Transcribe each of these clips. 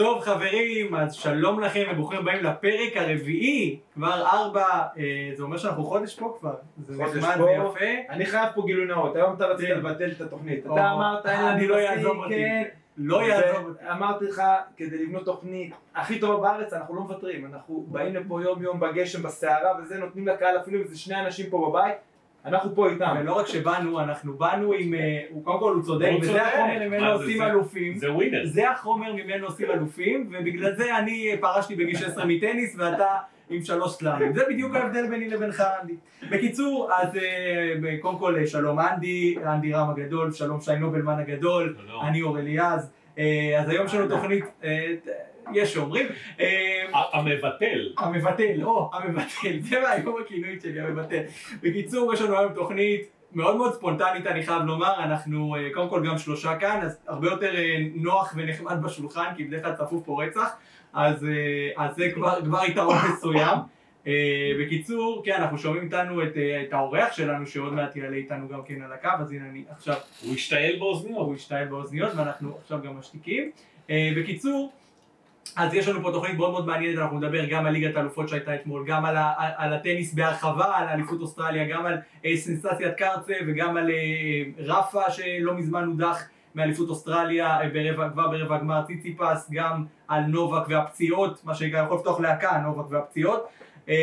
טוב חברים, אז שלום לכם וברוכים הבאים לפרק הרביעי, כבר ארבע, אה, זה אומר שאנחנו חודש פה כבר, זה נחמד פה. ויפה. אני חייב פה גילוי נאות, היום אתה רצית כן. לבטל את התוכנית. או, אתה אמרת, אין אני לא יעזוב אותי. כן. לא יעזוב אותי. אמרתי לך, כדי לבנות תוכנית הכי טובה בארץ, אנחנו לא מוותרים. אנחנו באים לפה יום יום בגשם, בסערה וזה, נותנים לקהל אפילו אם זה שני אנשים פה בבית, אנחנו פה איתם. ולא רק שבאנו, אנחנו באנו עם, אה, קודם כל הוא צודק, וזה. החומר ממנו עושים אלופים. זה ווינר. זה החומר ממנו עושים אלופים, ובגלל זה אני פרשתי בגיל 16 מטניס ואתה עם שלוש סלאמים. זה בדיוק ההבדל ביני לבינך, אנדי. בקיצור, אז אה, קודם כל אה, שלום אנדי, אנדי רם הגדול, שלום שי נובלמן הגדול. אני אור אליעז. אז היום יש לנו תוכנית, יש שאומרים, אה, המבטל. המבטל, או, המבטל, זה היום הכינוי שלי, המבטל. בקיצור, יש לנו היום תוכנית מאוד מאוד ספונטנית, אני חייב לומר, אנחנו אה, קודם כל גם שלושה כאן, אז הרבה יותר אה, נוח ונחמד בשולחן, כי בדרך כלל צפוף פה רצח, אז, אז זה כבר, כבר יתרון מסוים. בקיצור, כן, אנחנו שומעים איתנו את, את האורח שלנו, שעוד מעט יעלה איתנו גם כן על הקו, אז הנה אני עכשיו הוא השתעל באוזניות. הוא השתעל באוזניות ואנחנו עכשיו גם משתיקים. בקיצור, אז יש לנו פה תוכנית מאוד מאוד מעניינת, אנחנו נדבר גם על ליגת האלופות שהייתה אתמול, גם על, ה- על, הטניס בהרחבה, על אליפות אוסטרליה, גם על אה, סנסציית קרצה וגם על אה, רפה שלא מזמן הודח מאליפות אוסטרליה אה, ברבע, כבר ברבע הגמר ציציפס, גם על נובק והפציעות, מה שנקרא, יכול לפתוח להקה, נובק והפציעות. אה,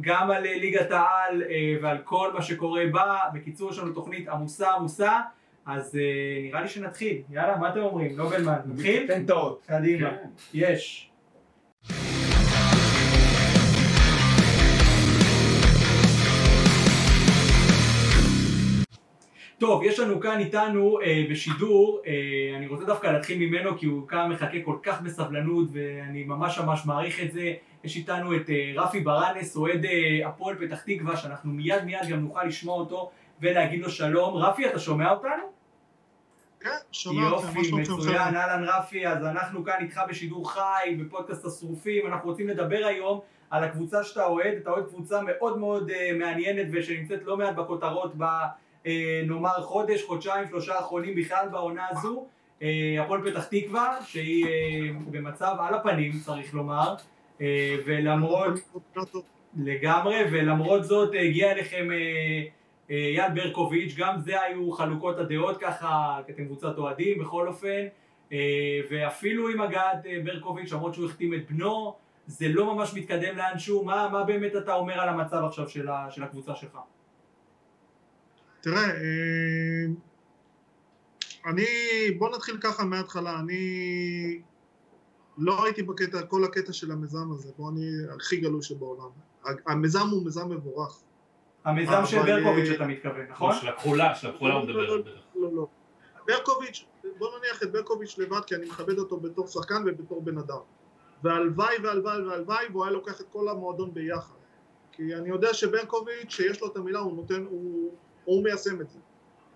גם על אה, ליגת העל אה, ועל כל מה שקורה בה. בקיצור, יש לנו תוכנית עמוסה עמוסה, אז אה, נראה לי שנתחיל. יאללה, מה אתם אומרים? נובלמן, נתחיל? תן טעות. קדימה. כן. יש. טוב, יש לנו כאן איתנו אה, בשידור, אה, אני רוצה דווקא להתחיל ממנו כי הוא כאן מחכה כל כך בסבלנות ואני ממש ממש מעריך את זה. יש איתנו את אה, רפי ברנס, אוהד אה, הפועל פתח תקווה, שאנחנו מיד מיד גם נוכל לשמוע אותו ולהגיד לו שלום. רפי, אתה שומע אותנו? כן, שומע מה יופי, מצוין? אהלן רפי, אז אנחנו כאן איתך בשידור חי, בפודקאסט השרופים, אנחנו רוצים לדבר היום על הקבוצה שאתה אוהד, אתה אוהד קבוצה מאוד מאוד uh, מעניינת ושנמצאת לא מעט בכותרות ב... uh, נאמר חודש, חודשיים, שלושה האחרונים בכלל בעונה הזו, uh, הפועל פתח תקווה, שהיא במצב על הפנים צריך לומר, ולמרות לגמרי, ולמרות זאת הגיע אליכם אה, אה, ברקוביץ', גם זה היו חלוקות הדעות ככה, כי אתם קבוצת אוהדים בכל אופן, אה, ואפילו עם הגעת אה, ברקוביץ', למרות שהוא החתים את בנו, זה לא ממש מתקדם לאנשהו, מה, מה באמת אתה אומר על המצב עכשיו של, ה, של הקבוצה שלך? תראה, אה, אני, בוא נתחיל ככה מההתחלה, אני לא הייתי בקטע, כל הקטע של המיזם הזה, בוא אני הכי גלוי שבעולם. המיזם הוא מיזם מבורך. המיזם אבל, של ברקוביץ' אה, אתה מתכוון, נכון? של הכחולה, של הכחולה הוא מדבר. בטח. לא, לא. ברקוביץ', בוא נניח את ברקוביץ' לבד, כי אני מכבד אותו בתור שחקן ובתור בן אדם. והלוואי והלוואי והלוואי, והוא היה לוקח את כל המועדון ביחד. כי אני יודע שברקוביץ', שיש לו את המילה, הוא נותן, הוא, הוא מיישם את זה.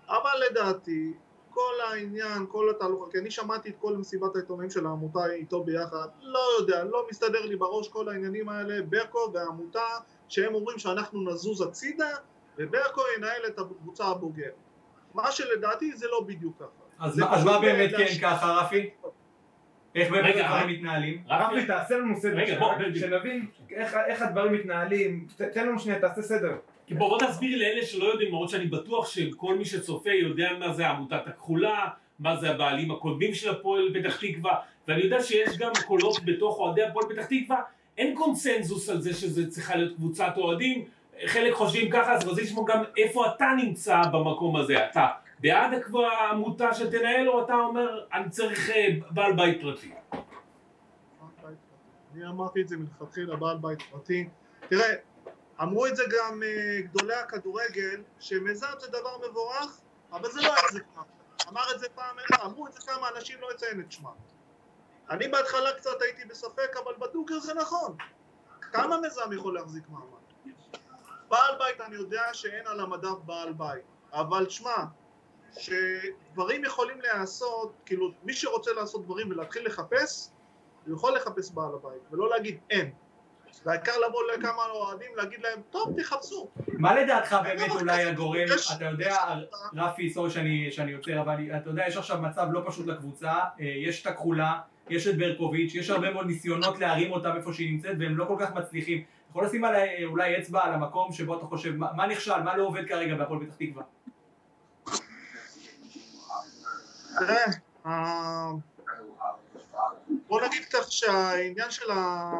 אבל לדעתי, כל העניין, כל התהלוכה, כי אני שמעתי את כל מסיבת העיתונאים של העמותה איתו ביחד, לא יודע, לא מסתדר לי בראש כל העניינים האלה, ברקו והעמותה, שהם אומרים שאנחנו נזוז הצידה, וברקו ינהל את הקבוצה הבוגרת. מה שלדעתי זה לא בדיוק ככה. אז, מה- אז מה באמת כן ככה, רפי? איך באמת רגע, הדברים מתנהלים? רפי, תעשה לנו סדר. שנבין איך- איך הדברים מתנהלים. ת- תן לנו שנייה, תעשה סדר. כי בוא בוא תסביר לאלה שלא יודעים, למרות שאני בטוח שכל מי שצופה יודע מה זה עמותת הכחולה, מה זה הבעלים הקודמים של הפועל פתח תקווה, ואני יודע שיש גם קולות בתוך אוהדי הפועל פתח תקווה, אין קונצנזוס על זה שזה צריכה להיות קבוצת אוהדים, חלק חושבים ככה, אז רציתי לשמוע גם איפה אתה נמצא במקום הזה, אתה בעד העמותה שתנהל, או אתה אומר, אני צריך אה, בעל בית פרטי? אני אמרתי את זה מלכתחילה, בעל בית פרטי. תראה, אמרו את זה גם אה, גדולי הכדורגל, שמיזם זה דבר מבורך, אבל זה לא יחזיק מעמד. אמר את זה פעם, אמרו את זה כמה אנשים, לא אציין את שמם. אני בהתחלה קצת הייתי בספק, אבל בדוגר זה נכון. כמה מיזם יכול להחזיק מעמד? בעל בית, אני יודע שאין על המדף בעל בית, אבל שמע, שדברים יכולים להיעשות, כאילו, מי שרוצה לעשות דברים ולהתחיל לחפש, הוא יכול לחפש בעל הבית, ולא להגיד אין. והעיקר לבוא לכמה אוהדים, להגיד להם, טוב, תחפשו. מה לדעתך באמת אולי. הגורם, אתה יודע, רפי, סורי שאני, שאני עוצר, אבל אתה יודע, יש עכשיו מצב לא פשוט לקבוצה, אה, יש את הכחולה, יש את ברקוביץ', יש הרבה מאוד ניסיונות להרים אותם איפה שהיא נמצאת והם לא כל כך מצליחים. אתה יכול לשים עליי אולי אצבע על המקום שבו אתה חושב, מה, מה נכשל, מה לא עובד כרגע בהפועל פתח תקווה? תראה, אה, בוא נגיד כך שהעניין של ה...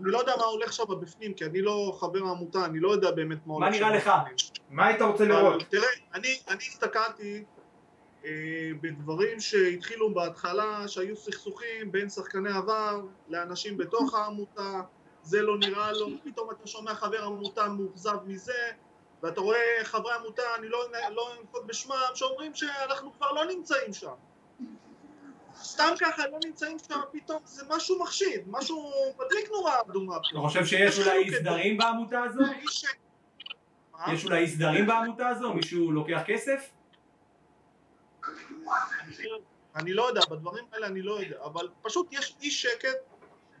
אני לא יודע מה הולך שם בפנים, כי אני לא חבר העמותה, אני לא יודע באמת מה הולך מה שם. נראה לך? מה היית רוצה לראות? תראה, אני, אני הסתכלתי בדברים שהתחילו בהתחלה, שהיו סכסוכים בין שחקני עבר לאנשים בתוך העמותה, זה לא נראה לו, פתאום אתה שומע חבר עמותה מאוכזב מזה, ואתה רואה חברי עמותה, אני לא, לא אנקוט בשמם, שאומרים שאנחנו כבר לא נמצאים שם. סתם ככה לא נמצאים שם, פתאום זה משהו מחשיד, משהו מדליק נורה אדומה. אתה חושב שיש אולי אי סדרים בעמותה הזו? יש אולי אי סדרים בעמותה הזו? מישהו לוקח כסף? אני לא יודע, בדברים האלה אני לא יודע, אבל פשוט יש אי שקט,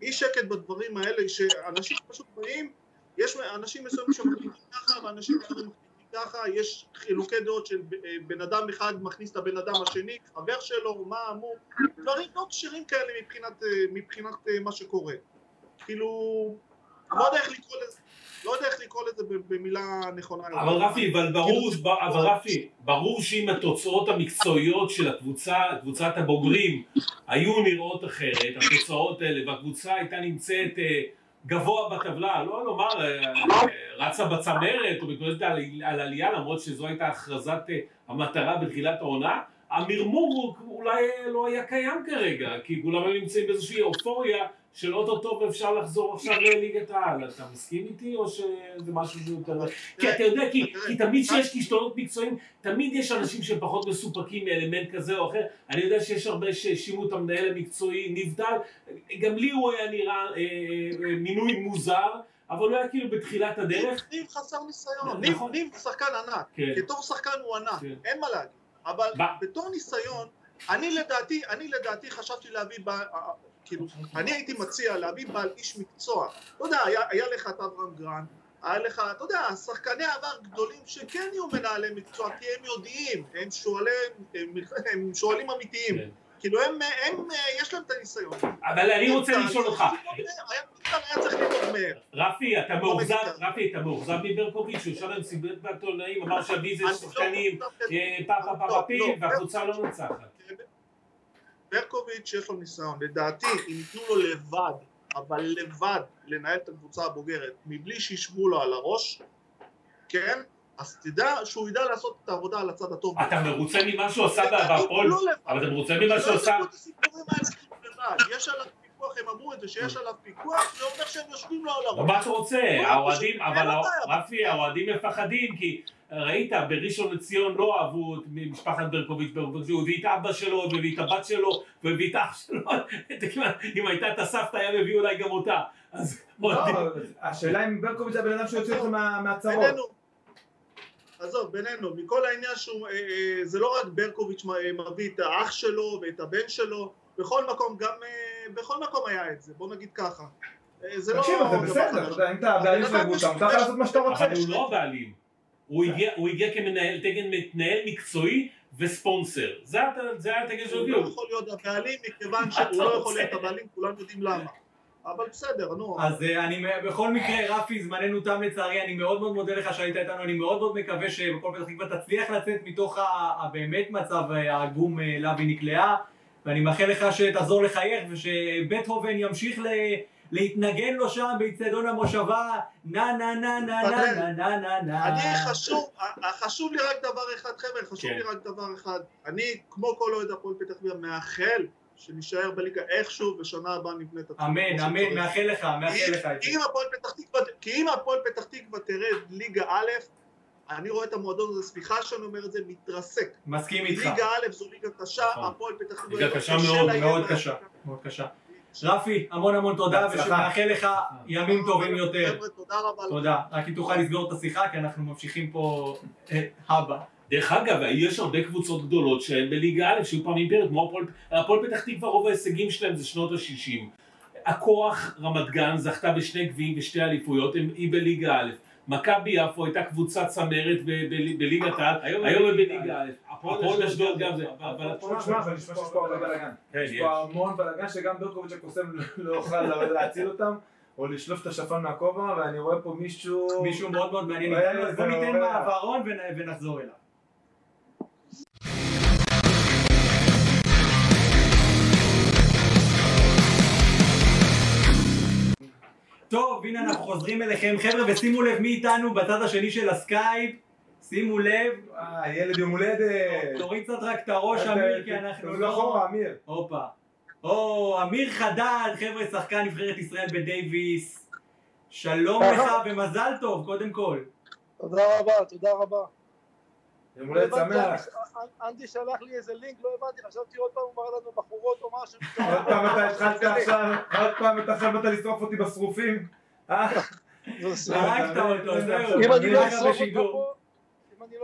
אי שקט בדברים האלה, שאנשים פשוט באים, יש אנשים מסוימים שמחליטים ככה ואנשים אחרים מחליטים ככה, יש חילוקי דעות של אה, בן אדם אחד מכניס את הבן אדם השני, חבר שלו, מה אמור, דברים לא כשירים כאלה מבחינת, אה, מבחינת אה, מה שקורה. כאילו, לא יודע איך לקרוא לזה, לא יודע איך לקרוא לזה במילה נכונה. אבל רפי, אבל ברור, כאילו, ב- אבל רפי, ברור שאם התוצאות המקצועיות של הקבוצה, קבוצת הבוגרים, היו נראות אחרת, התוצאות האלה, והקבוצה הייתה נמצאת אה, גבוה בטבלה, לא לומר, אה, אה, רצה בצמרת, או מתמודדת על, על עלייה, למרות שזו הייתה הכרזת המטרה בתחילת העונה, המרמור אולי לא היה קיים כרגע, כי כולם היו נמצאים באיזושהי אופוריה של אוטוטו אפשר לחזור עכשיו לליגת העל. אתה מסכים איתי או שזה משהו שיותר... כי אתה יודע, כי, כי תמיד כשיש כישלונות מקצועיים, תמיד יש אנשים שהם פחות מסופקים מאלמנט כזה או אחר. אני יודע שיש הרבה שהאשימו את המנהל המקצועי, נבדל, גם לי הוא היה נראה אה, אה, מינוי מוזר, אבל הוא היה כאילו בתחילת הדרך. ניב חסר ניסיון, ניב, נכון. ניב שחקן ענק, כן. כתור שחקן הוא ענק, כן. אין מה להגיד, אבל בתור ניסיון, אני לדעתי, אני לדעתי חשבתי להביא, כאילו, אני הייתי מציע להביא בעל איש מקצוע, אתה יודע, היה, היה לך את אברם גרנט, היה לך, אתה יודע, שחקני עבר גדולים שכן יהיו מנהלי מקצוע, כי הם יודעים, הם שואלים, הם, הם שואלים אמיתיים, כן. כאילו הם, הם, יש להם את הניסיון. אבל אני רוצה לשאול אותך. רפי, אתה מאוכזב, מזיק. רפי, אתה מאוכזב מברקוביץ', שהוא ישב במסיבת בעיתונאים, אמר שהביזנס לא שחקנים, מאוכזב. אה, פה פה פה לא, לא, והקבוצה לא מנצחת. ברקוביץ' יש לו ניסיון, לדעתי אם ייתנו לו לבד, אבל לבד לנהל את הקבוצה הבוגרת מבלי שישבו לו על הראש, כן? אז תדע שהוא ידע לעשות את העבודה על הצד הטוב. אתה מרוצה ממה שהוא עשה בהפועל? לא. אבל אתה מרוצה ממה שהוא לא עשה? יש עליו פיקוח, הם אמרו את זה, שיש עליו פיקוח, זה אומר שהם יושבים לו על אבל הראש. מה אתה רוצה? האוהדים, אבל. רפי, האוהדים מפחדים כי ראית, בראשון לציון לא אהבו את משפחת ברקוביץ' ברקוביץ', הוא הביא את אבא שלו, והביא את הבת שלו, והביא את אח שלו, אם הייתה את הסבתא היה מביא אולי גם אותה, אז לא, השאלה אם ברקוביץ' זה הבן אדם שיוציא אותך מה- מהצרות. עזוב, בינינו, מכל העניין שהוא, אה, אה, זה לא רק ברקוביץ' אה, מביא את האח שלו ואת הבן שלו, בכל מקום, גם אה, בכל מקום היה את זה, בוא נגיד ככה. אה, זה לא... תקשיב, זה בסדר, אתה. יודע, אם אתה הבעלים של הקבוצה, מותר לך לעשות מה שאתה רוצה. אבל הוא לא הבעלים. הוא הגיע- הוא כמנהל תקן מנהל מקצועי וספונסר. זה ה- זה התקן הוא הביאו. לא יכול להיות הבעלים מכיוון אתה שהוא לא יכול? להיות הבעלים, כולם יודעים למה. אבל בסדר, נו. אז אה, אני בכל מקרה, רפי, זמננו תם לצערי, אני מאוד מאוד מודה לך שהיית איתנו, אני מאוד מאוד מקווה שבכל פתח תקווה תצליח לצאת מתוך הבאמת מצב אה, העגום אליו היא נקלעה, ואני מאחל לך שתחזור לחייך ושבטהובן ימשיך ל... להתנגן לו שם באיצטדיון המושבה, נה נה נה נה נה נה נה נה נה אני חשוב, חשוב לי רק דבר אחד, חבר'ה, חשוב כן. לי רק דבר אחד. אני, כמו כל אוהד הפועל פתח תקווה, מאחל שנישאר בליגה איכשהו, ושנה הבאה נבנה את עצמנו. אמן, אמן. מאחל לך, מאחל לך את זה. אם הפועל פתח תקווה, כי אם הפועל פתח תקווה תרד ליגה א', אני רואה את המועדון הזה, סליחה שאני אומר את זה, מתרסק. מסכים איתך, ליגה א' זו ליגה קשה, נכון. הפועל פתח תקווה... ליגה קשה מאוד, מאוד. קשה, מאוד קשה. רפי, המון המון תודה. ושמאחל לך ימים טובים יותר. חבר'ה, תודה רבה לכם. תודה. רק אם תוכל לסגור את השיחה, כי אנחנו ממשיכים פה אה, הבה. דרך אגב, יש הרבה קבוצות גדולות שהן בליגה א' שהיו פעם אימפריות, כמו הפועל- הפועל פתח תקווה, רוב ההישגים שלהם זה שנות ה-60. הכוח רמת גן זכתה בשני גביעים ושתי אליפויות, היא בליגה א'. מכבי יפו הייתה קבוצת צמרת ב- ב- בליגת העל, היום היא הם בליגה א', הפועל הפועל אשדוד אשדוד גם זה. אבל בוא נשמע, אבל נשמע שיש פה הרבה בלאגן. כן, יש. פה המון בלאגן שגם ברקוביץ' הקוסם לא יוכל להציל אותם, או לשלוף את השפן מהכובע, ואני רואה פה מישהו... מישהו מאוד מאוד מעניין בוא ניתן מעורר. מעברון ונ- ונחזור אליו. טוב, הנה אנחנו חוזרים אליכם, חבר'ה, ושימו לב מי איתנו בצד השני של הסקייפ, שימו לב, אה, ילד יום הולדת. תוריד קצת רק את הראש, אמיר, כי אנחנו לא... אחורה, אמיר. הופה. או, אמיר חדד, חבר'ה, שחקן נבחרת ישראל בדייוויס. שלום לך ומזל טוב, קודם כל. תודה רבה, תודה רבה. יום הולדת לא שמח. אנ- אנדי שלח לי איזה לינק, לא הבנתי, חשבתי עוד פעם הוא אמר לנו בחורות או משהו. עוד פעם אתה התחלת עכשיו, עוד פעם אתה עכשיו באת לשרוף אותי בשרופים? אה? הרגת אותו, זהו. אם אני לא אשרוף לא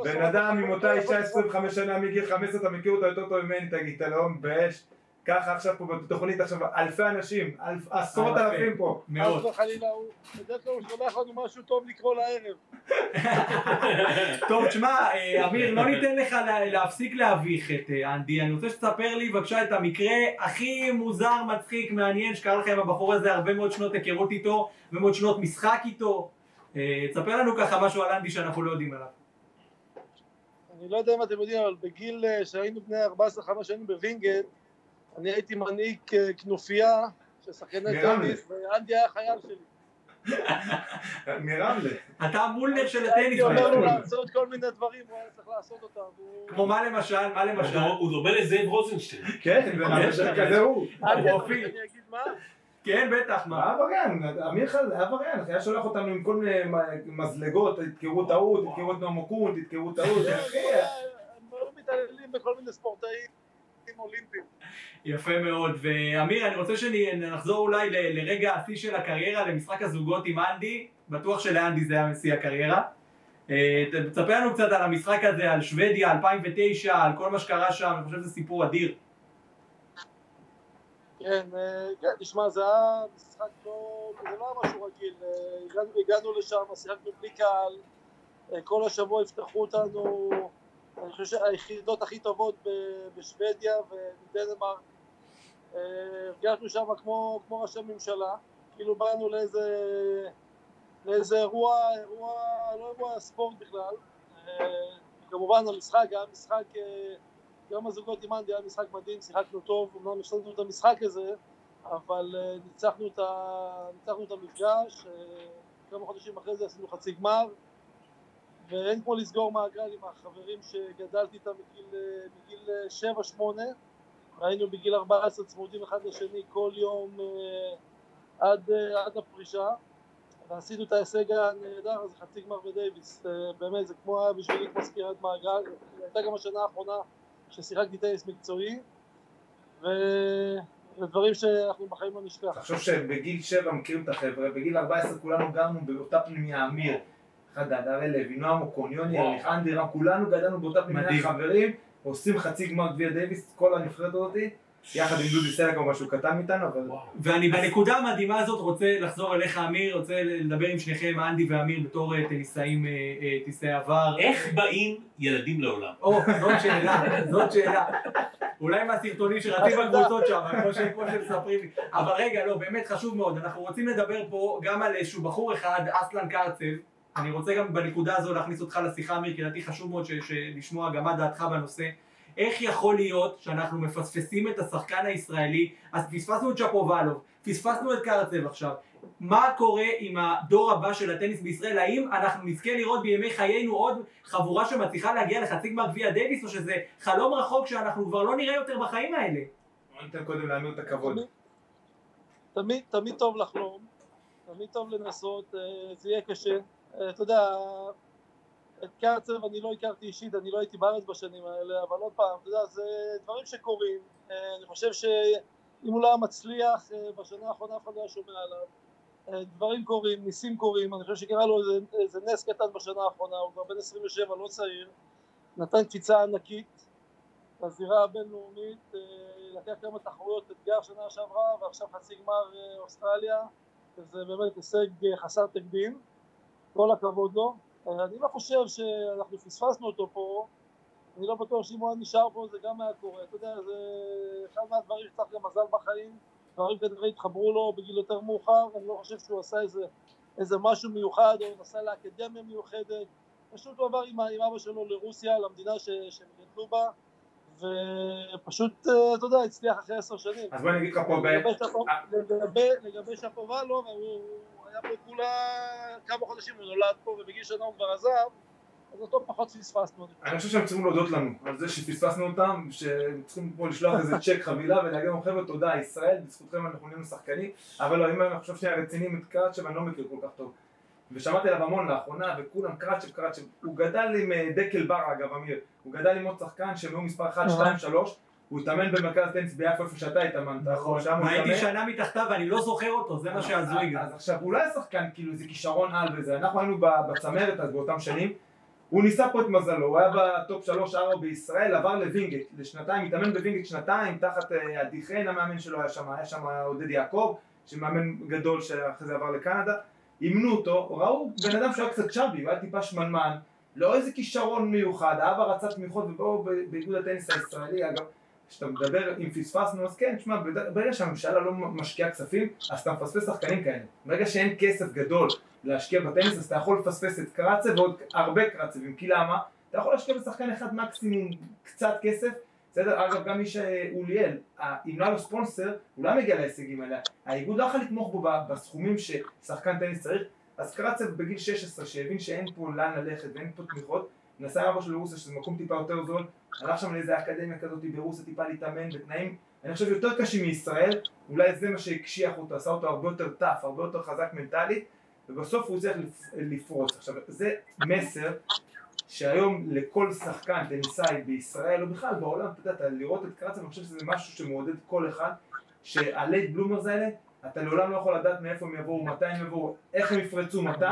בן אדם עם אותה לא אישה יכול 25 שנה מגיל 15 אתה מכיר אותה יותר טוב ממני תגיד, אתה לא מתבייש? ככה עכשיו פה בתוכנית עכשיו אלפי אנשים, אלף- עשרות אלפי. אלפים פה. מאוד. חס וחלילה, הוא בדרך כלל הוא שולח לנו משהו טוב לקרוא לערב. טוב, תשמע, אה, אמיר, לא ניתן לך לה- להפסיק להביך את אה, אנדי. אני רוצה שתספר לי בבקשה את המקרה הכי מוזר, מצחיק, מעניין, שקרה לך עם הבחור הזה הרבה מאוד שנות היכרות איתו, הרבה מאוד שנות משחק איתו. אה, תספר לנו ככה משהו על אנדי שאנחנו לא יודעים עליו. אני לא יודע אם אתם יודעים, אבל בגיל שהיינו בני 14-15 שנים בווינגייט, אני הייתי מנהיג אה, כנופיה של שחקני. טניס, ואנדי היה חייל שלי. מרמלה. אתה המולנר של הטניס. הייתי אומר לו. לעשות כל מיני דברים, הוא היה צריך לעשות אותם. כמו מה למשל? מה למשל? הוא דומה לזאב רוזנשטיין. כן, זה לך. כזה הוא. אני אגיד מה? כן, בטח, מה? עבריין? היה עבריין, היה שולח אותנו עם כל מיני מזלגות, תתקרו טעות, תתקרו את נומוקון, תתקרו טעות, זה, אחי. הם היו מתעללים בכל מיני ספורטאים אולימפיים. יפה מאוד. ואמיר, אני רוצה שנחזור אולי ל- לרגע השיא של הקריירה, למשחק הזוגות עם אנדי. בטוח שלאנדי זה היה שיא הקריירה. אה, תספר לנו קצת על המשחק הזה, על שוודיה 2009, על כל מה שקרה שם, אני חושב שזה סיפור אדיר. כן, אה, כן, תשמע, זה היה משחק לא, זה לא היה משהו רגיל, אה, הגענו, הגענו לשם, שיחקנו בלי קהל, כל השבוע יפתחו אותנו, אני חושב שהיחידות הכי טובות בשוודיה ובדנמרק, אה, הרגשנו שם כמו, כמו ראשי ממשלה, כאילו באנו לאיזה, לאיזה אירוע, אירוע, לא אירוע ספורט בכלל, אה, כמובן המשחק היה משחק אה, יום הזוגות עם אנדי היה משחק מדהים, שיחקנו טוב, אמנם הפסדנו את המשחק הזה, אבל ניצחנו את, ה... ניצחנו את המפגש, כמה חודשים אחרי זה עשינו חצי גמר, ואין כמו לסגור מעגל עם החברים שגדלתי איתם אה, בגיל אה, 7-8, היינו בגיל 14 צמודים אחד לשני כל יום אה, עד, אה, עד הפרישה, ועשינו את ההישג הנהדר הזה, חצי גמר בדייוויס, אה, באמת זה כמו היה בשבילי כמו סקירת מעגל, הייתה גם השנה האחרונה ששיחקתי טניס מקצועי, ו... ודברים שאנחנו בחיים לא נשכח. תחשוב שבגיל 7 מכירים את החבר'ה, בגיל 14 כולנו גרנו באותה פנימייה, אמיר, חדד, הרי לוי, נועם אוקון, יוני וואו. אריך, אנדי רם, כולנו גדלנו באותה מדהים. חברים, עושים חצי גמר גביע דייוויס, כל הנבחרת הזאתי, יחד עם דודי סלע כמובן שהוא קטן מאיתנו, אבל. ואני בנקודה המדהימה הזאת רוצה לחזור אליך, אמיר, רוצה לדבר עם שניכם, אנדי ואמיר, בתור אה, טניסאים, אה, אה, טיסי עבר. איך באים ילדים לעולם? או, זאת שאלה, זאת שאלה. אולי מהסרטונים שרצים בקבוצות שם, כמו שמספרים לי. אבל רגע, לא, באמת חשוב מאוד. אנחנו רוצים לדבר פה גם על איזשהו בחור אחד, אסלן קרצב. אני רוצה גם בנקודה הזו להכניס אותך לשיחה, אמיר, כי לדעתי חשוב מאוד לשמוע גם מה דעתך בנושא. איך יכול להיות שאנחנו מפספסים את השחקן הישראלי, אז פספסנו את שפובלוב, פספסנו את קרצב עכשיו, מה קורה עם הדור הבא של הטניס בישראל? האם אנחנו נזכה לראות בימי חיינו עוד חבורה שמצליחה להגיע לחצי גמר גביע דייוויס, או שזה חלום רחוק שאנחנו כבר לא נראה יותר בחיים האלה? בוא ניתן קודם לאמיר את הכבוד. תמיד, תמיד, תמיד טוב לחלום, תמיד טוב לנסות, אה, זה יהיה קשה. אה, אתה יודע, את קרצב אני לא הכרתי אישית, אני לא הייתי בארץ בשנים האלה, אבל עוד פעם, אתה יודע, זה דברים שקורים. אה, אני חושב שאם הוא לא היה מצליח, אה, בשנה האחרונה אף אחד לא היה שומע עליו. דברים קורים, ניסים קורים, אני חושב שקרה לו איזה, איזה נס קטן בשנה האחרונה, הוא כבר בן 27, לא צעיר, נתן קפיצה ענקית בזירה הבינלאומית, לקח כמה תחרויות אתגר שנה שעברה ועכשיו חצי גמר אוסטרליה, וזה באמת הישג חסר תקדים. כל הכבוד לו. אה, אני לא חושב שאנחנו פספסנו אותו פה, אני לא בטוח שאם הוא היה נשאר פה זה גם היה קורה. אתה יודע, זה אחד מהדברים שצריך גם מזל בחיים. דברים כנראה התחברו לו בגיל יותר מאוחר, אני לא חושב שהוא עשה איזה, איזה משהו מיוחד או נסע לאקדמיה מיוחדת. פשוט הוא עבר עם, עם אבא שלו לרוסיה, למדינה ש, שהם גדלו בה, ופשוט, אה, אתה יודע, הצליח אחרי עשר שנים. אז בוא אני אגיד לך פה, ב- לגבי שפו- לגבי- שפובלוב, הוא היה פה כולה כמה חודשים, הוא נולד פה ובגיל שנה הוא כבר עזב, אז אותו פחות פספסנו. אני חושב. אני חושב שהם צריכים להודות לנו על זה שפספסנו אותם, שהם צריכים פה לשלוח איזה צ'ק חבילה ולהגיד לנו חבר'ה תודה ישראל, בזכותכם אנחנו נהיינו שחקנים, אבל לא, אם אני חושב שנייה רציניים את קראצ'ב אני לא מכיר כל כך טוב. ושמעתי עליו המון לאחרונה, וכולם קארצב קארצב, הוא גדל עם אה, דקל בר אגב אמיר, הוא גדל עם עוד שחקן שהם היו מספר 1, 2, 3, הוא התאמן במרכז טניס ביפו איפה שאתה התאמנת, נכון, שם הוא הייתי התאמן. שנה מתחתיו ואני לא זוכר אותו, זה מה שהזוי גם. אז עכשיו, הוא לא היה שחקן כאילו איזה כישרון על וזה, אנחנו היינו בצמרת אז באותם שנים, הוא ניסה פה את מזלו, הוא היה ב top 3-4 בישראל, עבר לווינגייט לשנתיים, התאמן בווינגייט שנתיים, תחת אה, עדי חן המאמן שלו היה שם, היה שם עודד יעקב, שמאמן גדול שאחרי זה עבר לקנדה, אימנו אותו, ראו בן אדם שהיה קצת צ'אבי, הוא היה טיפה שמנמן, לא איזה כישרון מיוחד, האבא רצה תמיכות ובאו באיגוד הטניס הישראלי, אגב, כשאתה מדבר, אם פספסנו, אז כן, תשמע, ברגע שהממשלה לא משקיעה כספים, אז אתה מפספס שחקנים כאלה. ברגע שאין כסף גדול להשקיע בטניס, אז אתה יכול לפספס את קרצב ועוד הרבה קרצבים, כי למה? אתה יכול להשקיע בשחקן אחד מקסימום קצת כסף, בסדר? אגב, גם מי שאוליאל, אם לא היה לו ספונסר, הוא לא מגיע להישגים האלה. האיגוד לא יכול לתמוך בו בסכומים ששחקן טניס צריך, אז קרצב בגיל 16, שהבין שאין פה לאן ללכת ואין פה תמיכות, נסע אבא שלו לרוסיה, שזה מקום טיפה יותר זול, הלך שם לאיזה אקדמיה כזאת ברוסיה טיפה להתאמן בתנאים, אני חושב יותר קשים מישראל, אולי זה מה שהקשיח אותו, עשה אותו הרבה יותר טאף, הרבה יותר חזק מנטלית, ובסוף הוא צריך לפ- לפרוץ. עכשיו, זה מסר שהיום לכל שחקן טניסאי בישראל, או בכלל בעולם, אתה יודע, אתה לראות את קרצב, אני חושב שזה משהו שמעודד כל אחד, שהלייט בלומרס האלה, אתה לעולם לא יכול לדעת מאיפה הם יבואו, מתי הם יבואו, איך הם יפרצו, מתי.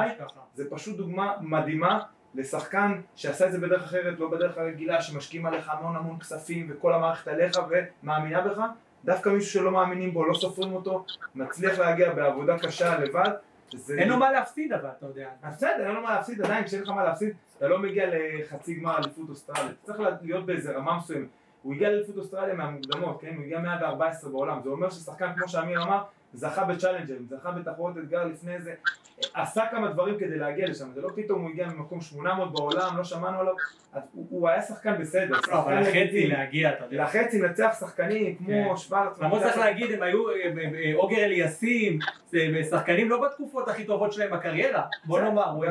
זה פשוט דוגמה מדהימה לשחקן שעשה את זה בדרך אחרת, לא בדרך הרגילה, שמשקיעים עליך המון המון כספים וכל המערכת עליך ומאמינה בך, דווקא מישהו שלא מאמינים בו, לא סופרים אותו, מצליח להגיע בעבודה קשה לבד. זה... אין לו מה להפסיד אבל, אתה יודע. בסדר, אין לו מה להפסיד, עדיין כשאין לך מה להפסיד, אתה לא מגיע לחצי גמר אליפות אוסטרליה, צריך להיות באיזה רמה מסוימת. הוא הגיע לאליפות אוסטרליה מהמוקדמות, כן? הוא הגיע 114 בעולם, זה אומר ששחקן כמו שאמיר אמר, זכה בצ'אלנג'רים, זכה בתחרות אתגר לפני זה, עשה כמה דברים כדי להגיע לשם, זה לא פתאום הוא הגיע ממקום 800 בעולם, לא שמענו עליו, הוא, הוא היה שחקן בסדר, לא, אבל לגיטימי. להגיע, אתה יודע. לחצי נצח שחקנים כמו כן. שוורץ, למרות צריך להגיד, הם היו, אה, אה, אוגר אליסים, שחקנים לא בתקופות הכי טובות שלהם בקריירה, בוא נאמר, הוא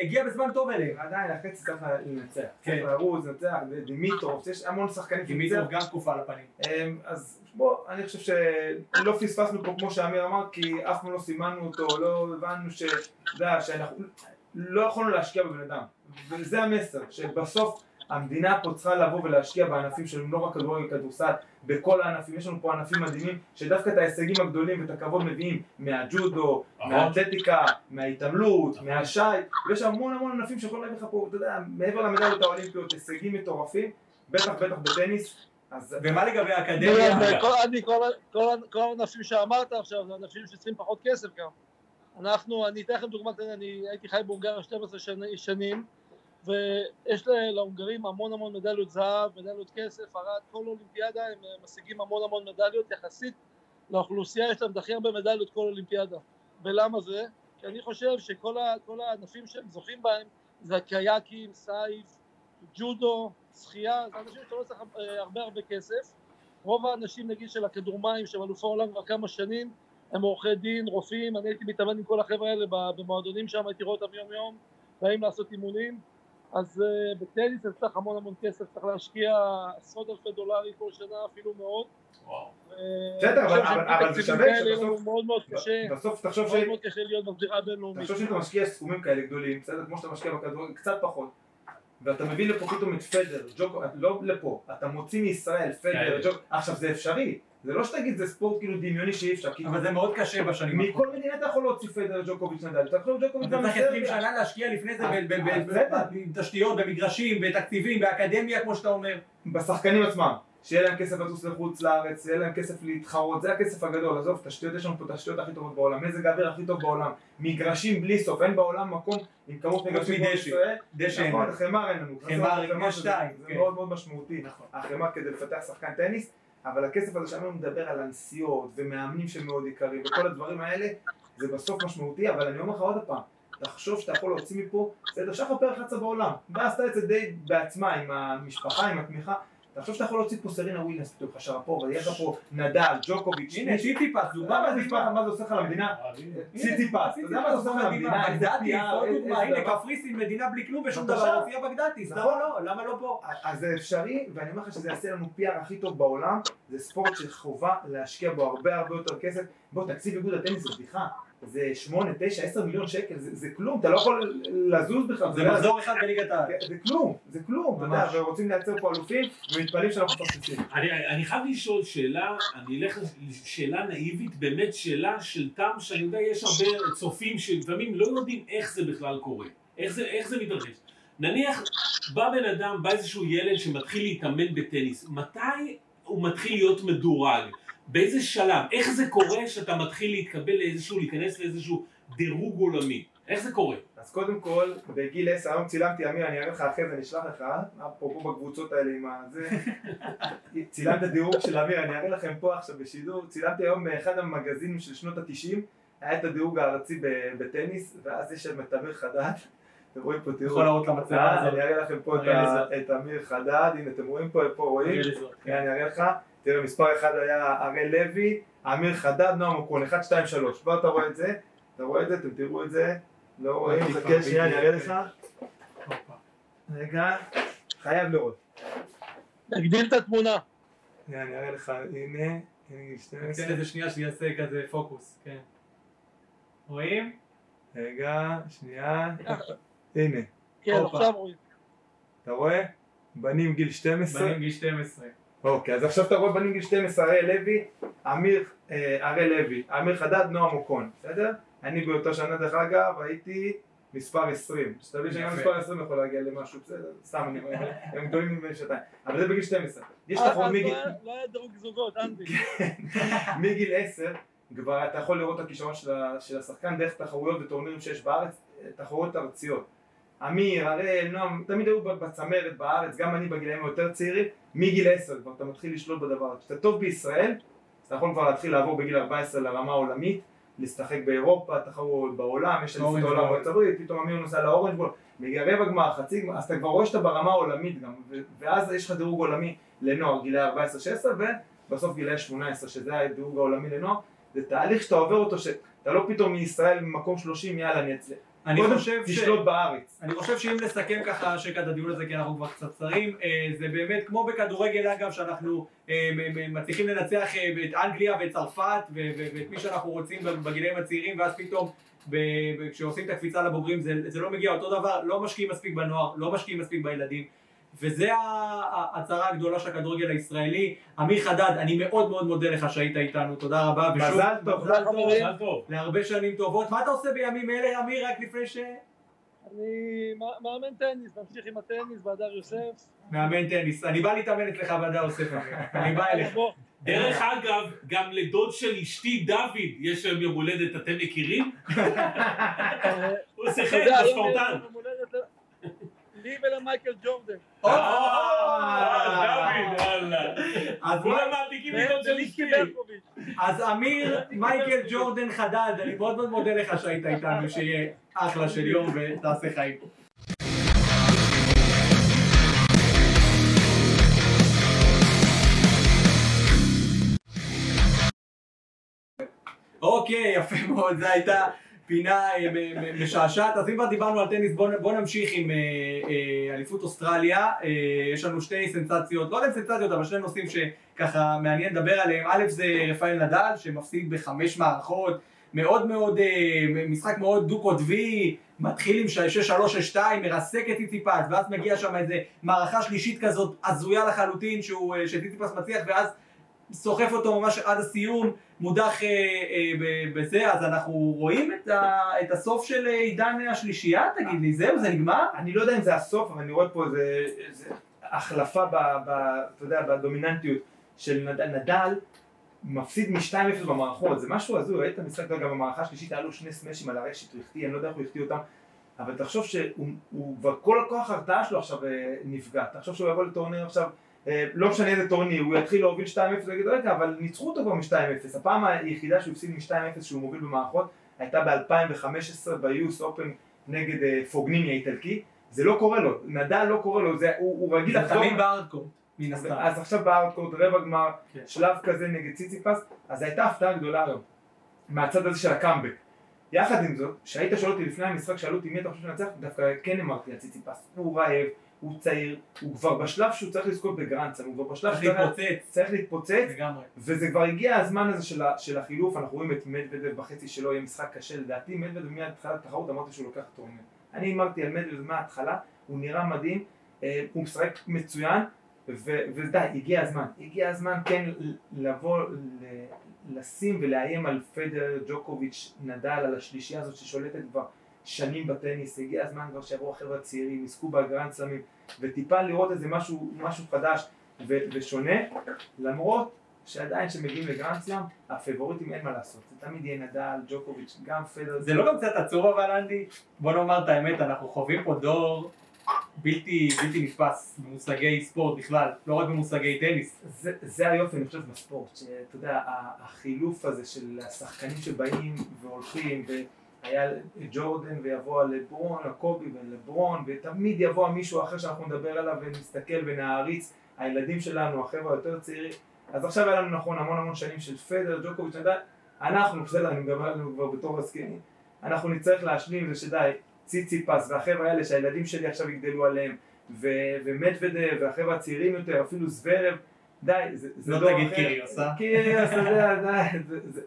הגיע בזמן טוב אליהם. עדיין החצי צריך לנצח, כן. צריך לרוץ, לנצח, דימיטרוב, יש המון שחקנים דימיטרוב גם תקופה על הפנים. אמ, אז בוא, אני חושב שלא פספסנו פה כמו שאמיר אמר, כי אף פעם לא סימנו אותו, לא הבנו ש... אתה יודע, שאנחנו לא יכולנו להשקיע בבן אדם. וזה המסר, שבסוף המדינה פה צריכה לבוא ולהשקיע בענפים שהם לא רק כדורגל כדורסל, בכל הענפים, יש לנו פה ענפים מדהימים, שדווקא את ההישגים הגדולים ואת הכבוד מביאים מהג'ודו. מהאתלטיקה, מההתעמלות, מהשייט, ויש המון המון ענפים שיכולים להביא לך פה, אתה יודע, מעבר למדליות האולימפיות, הישגים מטורפים, בטח בטח בטניס, אז ומה לגבי האקדמיה? אני- כל- כל- כל הענפים שאמרת עכשיו זה ענפים שצריכים פחות כסף גם. אנחנו, אני אתן לכם דוגמא קטנה, אני הייתי חי בהונגריה 12 שני- שנים ויש להונגרים המון המון מדליות זהב, מדליות כסף, הרי כל אולימפיאדה הם אה, משיגים המון המון מדליות יחסית לאוכלוסייה יש להם הכי הרבה מדליות כל אולימפיאדה. ולמה זה? כי אני חושב שכל ה- הענפים שהם זוכים בהם זה הקייקים, סייף, ג'ודו, שחייה, זה אנשים שאתה לא צריך אה, הרבה הרבה כסף. רוב האנשים נגיד של הכדורמים שהם אלופי העולם כבר כמה שנים הם עורכי דין, רופאים, אני הייתי מתאמן עם כל החבר'ה האלה במועדונים שם, הייתי רואה אותם יום יום, באים לעשות אימונים, אז uh, בטניס זה צריך המון המון כסף, צריך להשקיע עשרות אלפי דולרים כל שנה, אפילו. וואו. בסדר, אבל- אני זה שווה שבסוף- מאוד מאוד קשה, בסוף תחשוב ש... מאוד מאוד קשה להיות בזירה הבינלאומית. תחשוב שאתה משקיע סכומים כאלה גדולים, בסדר? כמו שאתה משקיע בכדורגל, קצת פחות, ואתה מביא לפה פתאום את פדר, ג'וקו, לא לפה, אתה מוציא מישראל, פדר, כן. ג'וקו, עכשיו זה אפשרי, זה לא שתגיד זה ספורט כאילו דמיוני שאי אפשר, אבל זה מאוד קשה בשנים האחרונות. מכל מדינה אתה יכול להוציא פדר ג'וקוביץ' נדל, אתה יכול ג'וקוביץ' אתה גם צריך 20 בסרביה. שנה להשקיע לפני זה אה, בסדר. בתשתיות, במגרשים, בתקציבים, באקדמיה כמו שאתה אומר. בשחקנים עצמם, שיהיה להם כסף לטוס לחוץ לארץ, שיהיה להם כסף להתחרות, זה הכסף הגדול, עזוב, תשתיות, יש לנו פה תשתיות הכי טובות בעולם, מזג האוויר הכי טוב בעולם, מגרשים בלי סוף, אין בעולם מקום עם כמות מגרשים כמו. ישראל, דשא אין. נכון, חמר אין לנו, חמר, שתיים, זה כן. מאוד מאוד משמעותי, נכון. החמר כדי לפתח שחקן טניס, אבל הכסף הזה שאנחנו מדבר על הנסיעות ומאמנים שמאוד יקרים וכל הדברים האלה, זה בסוף משמעותי, אבל אני אומר לך עוד פעם, תחשוב שאתה יכול להוציא מפה, בסדר, שחר פרח רצה בעולם, ועשתה את זה די בעצמה עם המשפחה, עם התמיכה, תחשוב שאתה יכול להוציא פה סרינה וויליאמס פתאום לך שרפובה, ויהיה לך פה נדל, ג'וקוביץ', הנה, ציציפס, אתה יודע דוגמה מה זה מה עושה לך למדינה? ציציפס, אתה יודע מה זה עושה לך למדינה? איזה דוגמה, הנה. קפריסין, מדינה בלי כלום ושום. דבר, הוציאה בגדתי, למה נכון. לא? למה לא פה? אז זה אפשרי, ואני אומר לך שזה יעשה לנו PR הכי טוב בעולם, זה ספורט שחובה להשקיע בו הרבה הרבה יותר כסף. בוא, תקציב איגוד הטניס זה בדיחה, זה 8, 9, 10 מיליון שקל, זה, זה כלום, אתה לא יכול לזוז בכלל. זה מחזור אחד בליגת העל. זה כלום, זה כלום, אתה יודע. ורוצים לייצר פה אלופים, ומתפלאים שאנחנו מפספסים. אני, אני חייב לשאול שאלה, אני אלך לשאלה נאיבית, באמת שאלה של תם, שאני יודע, יש הרבה צופים שלפעמים לא יודעים איך זה בכלל קורה, איך זה, איך זה מתרחש. נניח, בא בן אדם, בא איזשהו ילד שמתחיל להתאמן בטניס, מתי הוא מתחיל להיות מדורג? באיזה שלב? איך זה קורה שאתה מתחיל להתקבל לאיזשהו, להיכנס לאיזשהו דירוג עולמי? איך זה קורה? אז קודם כל, בגיל 10, היום צילמתי, אמיר, אני אראה לך אחרי זה, אני אשלח לך, אפרופו בקבוצות האלה עם הזה, צילמתי דירוג של אמיר, אני אראה לכם פה עכשיו בשידור, צילמתי היום באחד המגזינים של שנות ה-90, היה את הדירוג הארצי ב- בטניס, ואז יש שם את אמיר חדד, אתם רואים פה, תראו, יכול להראות למצלמה הזאת. אני אראה לכם פה את אמיר חדד, הנה אתם רואים פה, פה רואים, כן. אני אראה לך, תראה מספר אחד היה הראל לוי, אמיר חדד, נועם אוקון, 1, 2, 3, כבר אתה רואה את זה, אתה רואה את זה, אתם תראו את זה, לא רואים, חכה שנייה, אני אראה לך. רגע, חייב לראות, נגדיל את התמונה. הנה אני אראה לך, הנה, הנה גיל תן 12, לזה שנייה שיעשה כזה פוקוס, כן. רואים? רגע, שנייה, הנה, כן, הופה. עכשיו רואים. אתה רואה? בנים גיל 12, בנים גיל 12. אוקיי, אז עכשיו אתה רואה בנים גיל 12, הראל לוי, אמיר, אה, הראל לוי, אמיר חדד, נועם אוקון, בסדר? אני באותה שנה דרך אגב הייתי מספר 20, שתבין שגם. מספר 20 יכול להגיע למשהו, בסדר? סתם, אני אומר, הם גדולים ממני שנתיים, אבל זה בגיל 12. יש אז תחרות לא מגיל, היה- לא היה דירוג זוגות, אנדי. מגיל 10, כבר אתה יכול לראות את הכישרון של השחקן דרך תחרויות וטורנירים שיש בארץ, אה, תחרויות ארציות. אמיר, הראל, נועם, תמיד היו בצמרת בארץ, גם אני בגילאים היותר צעירים, מגיל 10 כבר אתה מתחיל לשלוט בדבר הזה. כשאתה טוב בישראל, אתה יכול כבר להתחיל לעבור בגיל 14 לרמה העולמית, לשחק באירופה, תחרות בעולם, יש אליפות העולם. בארצות הברית, פתאום אמיר נוסע לאורנג' בול, מגיע רבע גמר, חצי גמר, אז אתה כבר רואה שאתה ברמה העולמית גם, ואז יש לך דירוג עולמי לנוער, גילאי 14-16, ובסוף גילאי 18, שזה הדירוג העולמי לנוער, זה תהליך שאתה עובר אותו, שאתה לא פתאום מישראל במקום 30, יאללה אני אצליח. אני חושב ש... תשלוט בארץ. אני חושב שאם נסכם ככה את הדיון הזה כי אנחנו כבר קצת קצרים, אה, זה באמת כמו בכדורגל אגב שאנחנו אה, מצליחים לנצח אה, את אנגליה ואת צרפת ואת מי שאנחנו רוצים בגילאים הצעירים ואז פתאום כשעושים את הקפיצה לבוגרים זה, זה לא מגיע אותו דבר, לא משקיעים מספיק בנוער, לא משקיעים מספיק בילדים וזה ה- ה- הצרה הגדולה של הכדורגל הישראלי. אמיר חדד, אני מאוד מאוד מודה לך שהיית איתנו, תודה רבה. ושוב, מזל טוב. מזל טוב מזל טוב. להרבה שנים טובות. מה אתה עושה בימים אלה, אמיר, רק לפני ש... אני מאמן טניס, ממשיך עם הטניס בהדר יוסף. מאמן טניס. אני בא להתאמן אצלך בהדר יוסף. אני בא אליך. דרך אגב, גם לדוד של אשתי דוד יש היום יום הולדת, אתם מכירים? הוא היום בספורטן. לי ולמייקל ג'ורדן. אה. אז כולם מה- מעתיקים לדוד של וליסקי אשתי. ברקוביץ'. אז אמיר, מייקל ג'ורדן חדד, אני מאוד מאוד מודה לך שהיית איתנו, שיהיה אחלה של יום ותעשה חיים. אוקיי, יפה מאוד, זו הייתה פינה אה, משעשעת. אז אם כבר דיברנו על טניס, בואו בוא נמשיך עם אה, אה, אליפות אוסטרליה. יש לנו שתי סנסציות, לא יודע אם סנסציות, אבל שני נושאים שככה מעניין לדבר עליהם. א' זה רפאל נדל, שמפסיד בחמש מערכות. מאוד מאוד, משחק מאוד דו-קוטבי, מתחיל עם 6-3-6-2, מרסק את ציציפס, ואז מגיע שם איזה מערכה שלישית כזאת הזויה לחלוטין, שציציפס מצליח, ואז סוחף אותו ממש עד הסיום, מודח אה, אה, בזה, אז אנחנו רואים את, ה, את הסוף של אה, עידן השלישייה, תגיד לי, זהו, זה נגמר? אני לא יודע אם זה הסוף, אבל אני רואה פה איזה, איזה החלפה ב, ב, אתה יודע, בדומיננטיות של נד, נדל, מפסיד מ-2-0 במערכות, זה משהו הזוי, ראית את המשחק גם במערכה השלישית, היה לו שני סמאשים על הרשת, הוא החטיא, אני לא יודע איך הוא החטיא אותם, אבל תחשוב שהוא הוא כבר כל הכוח ההרתעה שלו עכשיו אה, נפגע, תחשוב שהוא יבוא לטורניר עכשיו, לא משנה איזה טורניר, הוא יתחיל להוביל 2-0 ויגיד רגע, אבל ניצחו אותו כבר מ-2-0, הפעם היחידה שהוא הפסיד מ-2-0 שהוא מוביל במערכות, הייתה ב-2015 ב US Open נגד אה, פוגניני האיטלקי, זה לא קורה לו, נדל לא קורה לו, זה, הוא, הוא רגיל זה לחזור, תמיד ב hard court, מן הסתם. אז עכשיו ב hard court רבע גמר, כן. שלב כזה נגד ציציפס, אז הייתה הפתעה גדולה היום, מהצד הזה של הקאמבק. יחד עם זאת, כשהיית שואל אותי לפני המשחק, שאלו אותי מי אתה חושב שינצח, דווקא כן אמרתי על ציציפס. הוא רעב, הוא צעיר, הוא כבר בשלב שהוא צריך לזכות בגרנדסם, הוא כבר בשלב צריך שהוא להתפוצץ, צריך להתפוצץ, לגמרי. וזה כבר הגיע הזמן הזה של, של החילוף, אנחנו רואים את מדוודב בחצי שלו, יהיה משחק קשה, לדעתי מדוודב מיד התחלת התחרות אמרתי שהוא לוקח טורניר. אני הימרתי על מדוודב מההתחלה, הוא נראה מדהים, אה, הוא משחק מצוין, ו- ודי, הגיע הזמן, הגיע הזמן כן לבוא, ל- לשים ולאיים על פדר, ג'וקוביץ', נדל, על השלישייה הזאת ששולטת כבר שנים בטניס, הגיע הזמן כבר שיבואו החבר'ה הצעירים, יזכו בגרנד סלמים, וטיפה לראות איזה משהו, משהו חדש ו- ושונה, למרות שעדיין כשמגיעים לגרנד סלאם, הפבוריטים אין מה לעשות, זה תמיד יהיה נדל, ג'וקוביץ', גם פדרר, זה לא גם קצת עצוב אבל אנדי? בוא נאמר את האמת, אנחנו חווים פה דור בלתי, בלתי נתפס במושגי ספורט בכלל, לא רק במושגי טניס. זה, זה היופי, אני חושב, בספורט, שאתה יודע, החילוף הזה של השחקנים שבאים והולכים, והיה ג'ורדן ויבוא לברון, הקובי ולברון, ותמיד יבוא מישהו אחר שאנחנו נדבר עליו ונסתכל ונעריץ, הילדים שלנו, החבר'ה היותר צעירים, אז עכשיו היה לנו נכון המון המון שנים של פדר, ג'וקוביץ', אנחנו, בסדר, אני מדבר עלינו כבר בתור הזקנים, אנחנו נצטרך להשלים זה שדי, ציציפס והחבר'ה האלה שהילדים שלי עכשיו יגדלו עליהם, ו- ומדוודב והחבר'ה הצעירים יותר, אפילו זוורב, די, זה, זה לא דור תגיד אחר. קיריוס? קיריוס, אתה יודע, די,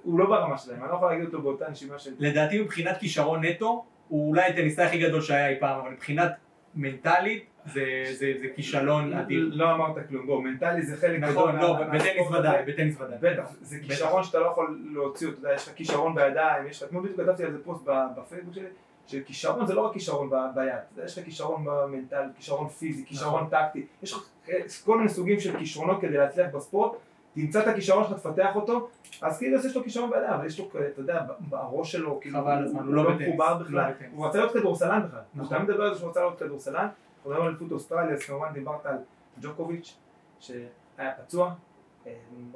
הוא לא ברמה שלהם, אני לא יכול להגיד אותו באותה נשימה של... לדעתי מבחינת כישרון נטו, הוא אולי הטניסאי הכי גדול שהיה אי פעם, אבל מבחינת מנטלית זה, זה, זה כישלון אדיר. לא אמרת כלום, בוא, מנטלי זה חלק נכון, גדול לא, מה- בטניס ודאי. בטניס ודאי. בטח, זה כישרון שאתה לא יכול להוציא אותו, יש לך כישרון בידיים, יש לך, כמו בדיוק כתבתי על זה פוסט בפייסבוק שלי, שכישרון זה לא רק כישרון ביד, יש לך כישרון במנטל, כישרון פיזי, כישרון טקטי, יש לך אה, כל מיני סוגים של כישרונות כדי להצליח בספורט, תמצא את הכישרון שלך, תפתח אותו, אז כאילו יש לו כישרון בידיים, אבל יש לו, אתה יודע, בראש שלו, כאילו, הוא לא בטניס. מחובר לא בכלל. הוא רצה להיות כדורסלן בכלל, הוא נכון. תמיד מדבר על זה שהוא רצה להיות כדורסלן, אנחנו מדברים על אליפות אוסטרליה, אז כמובן דיברת על ג'וקוביץ', שהיה פצוע, אה,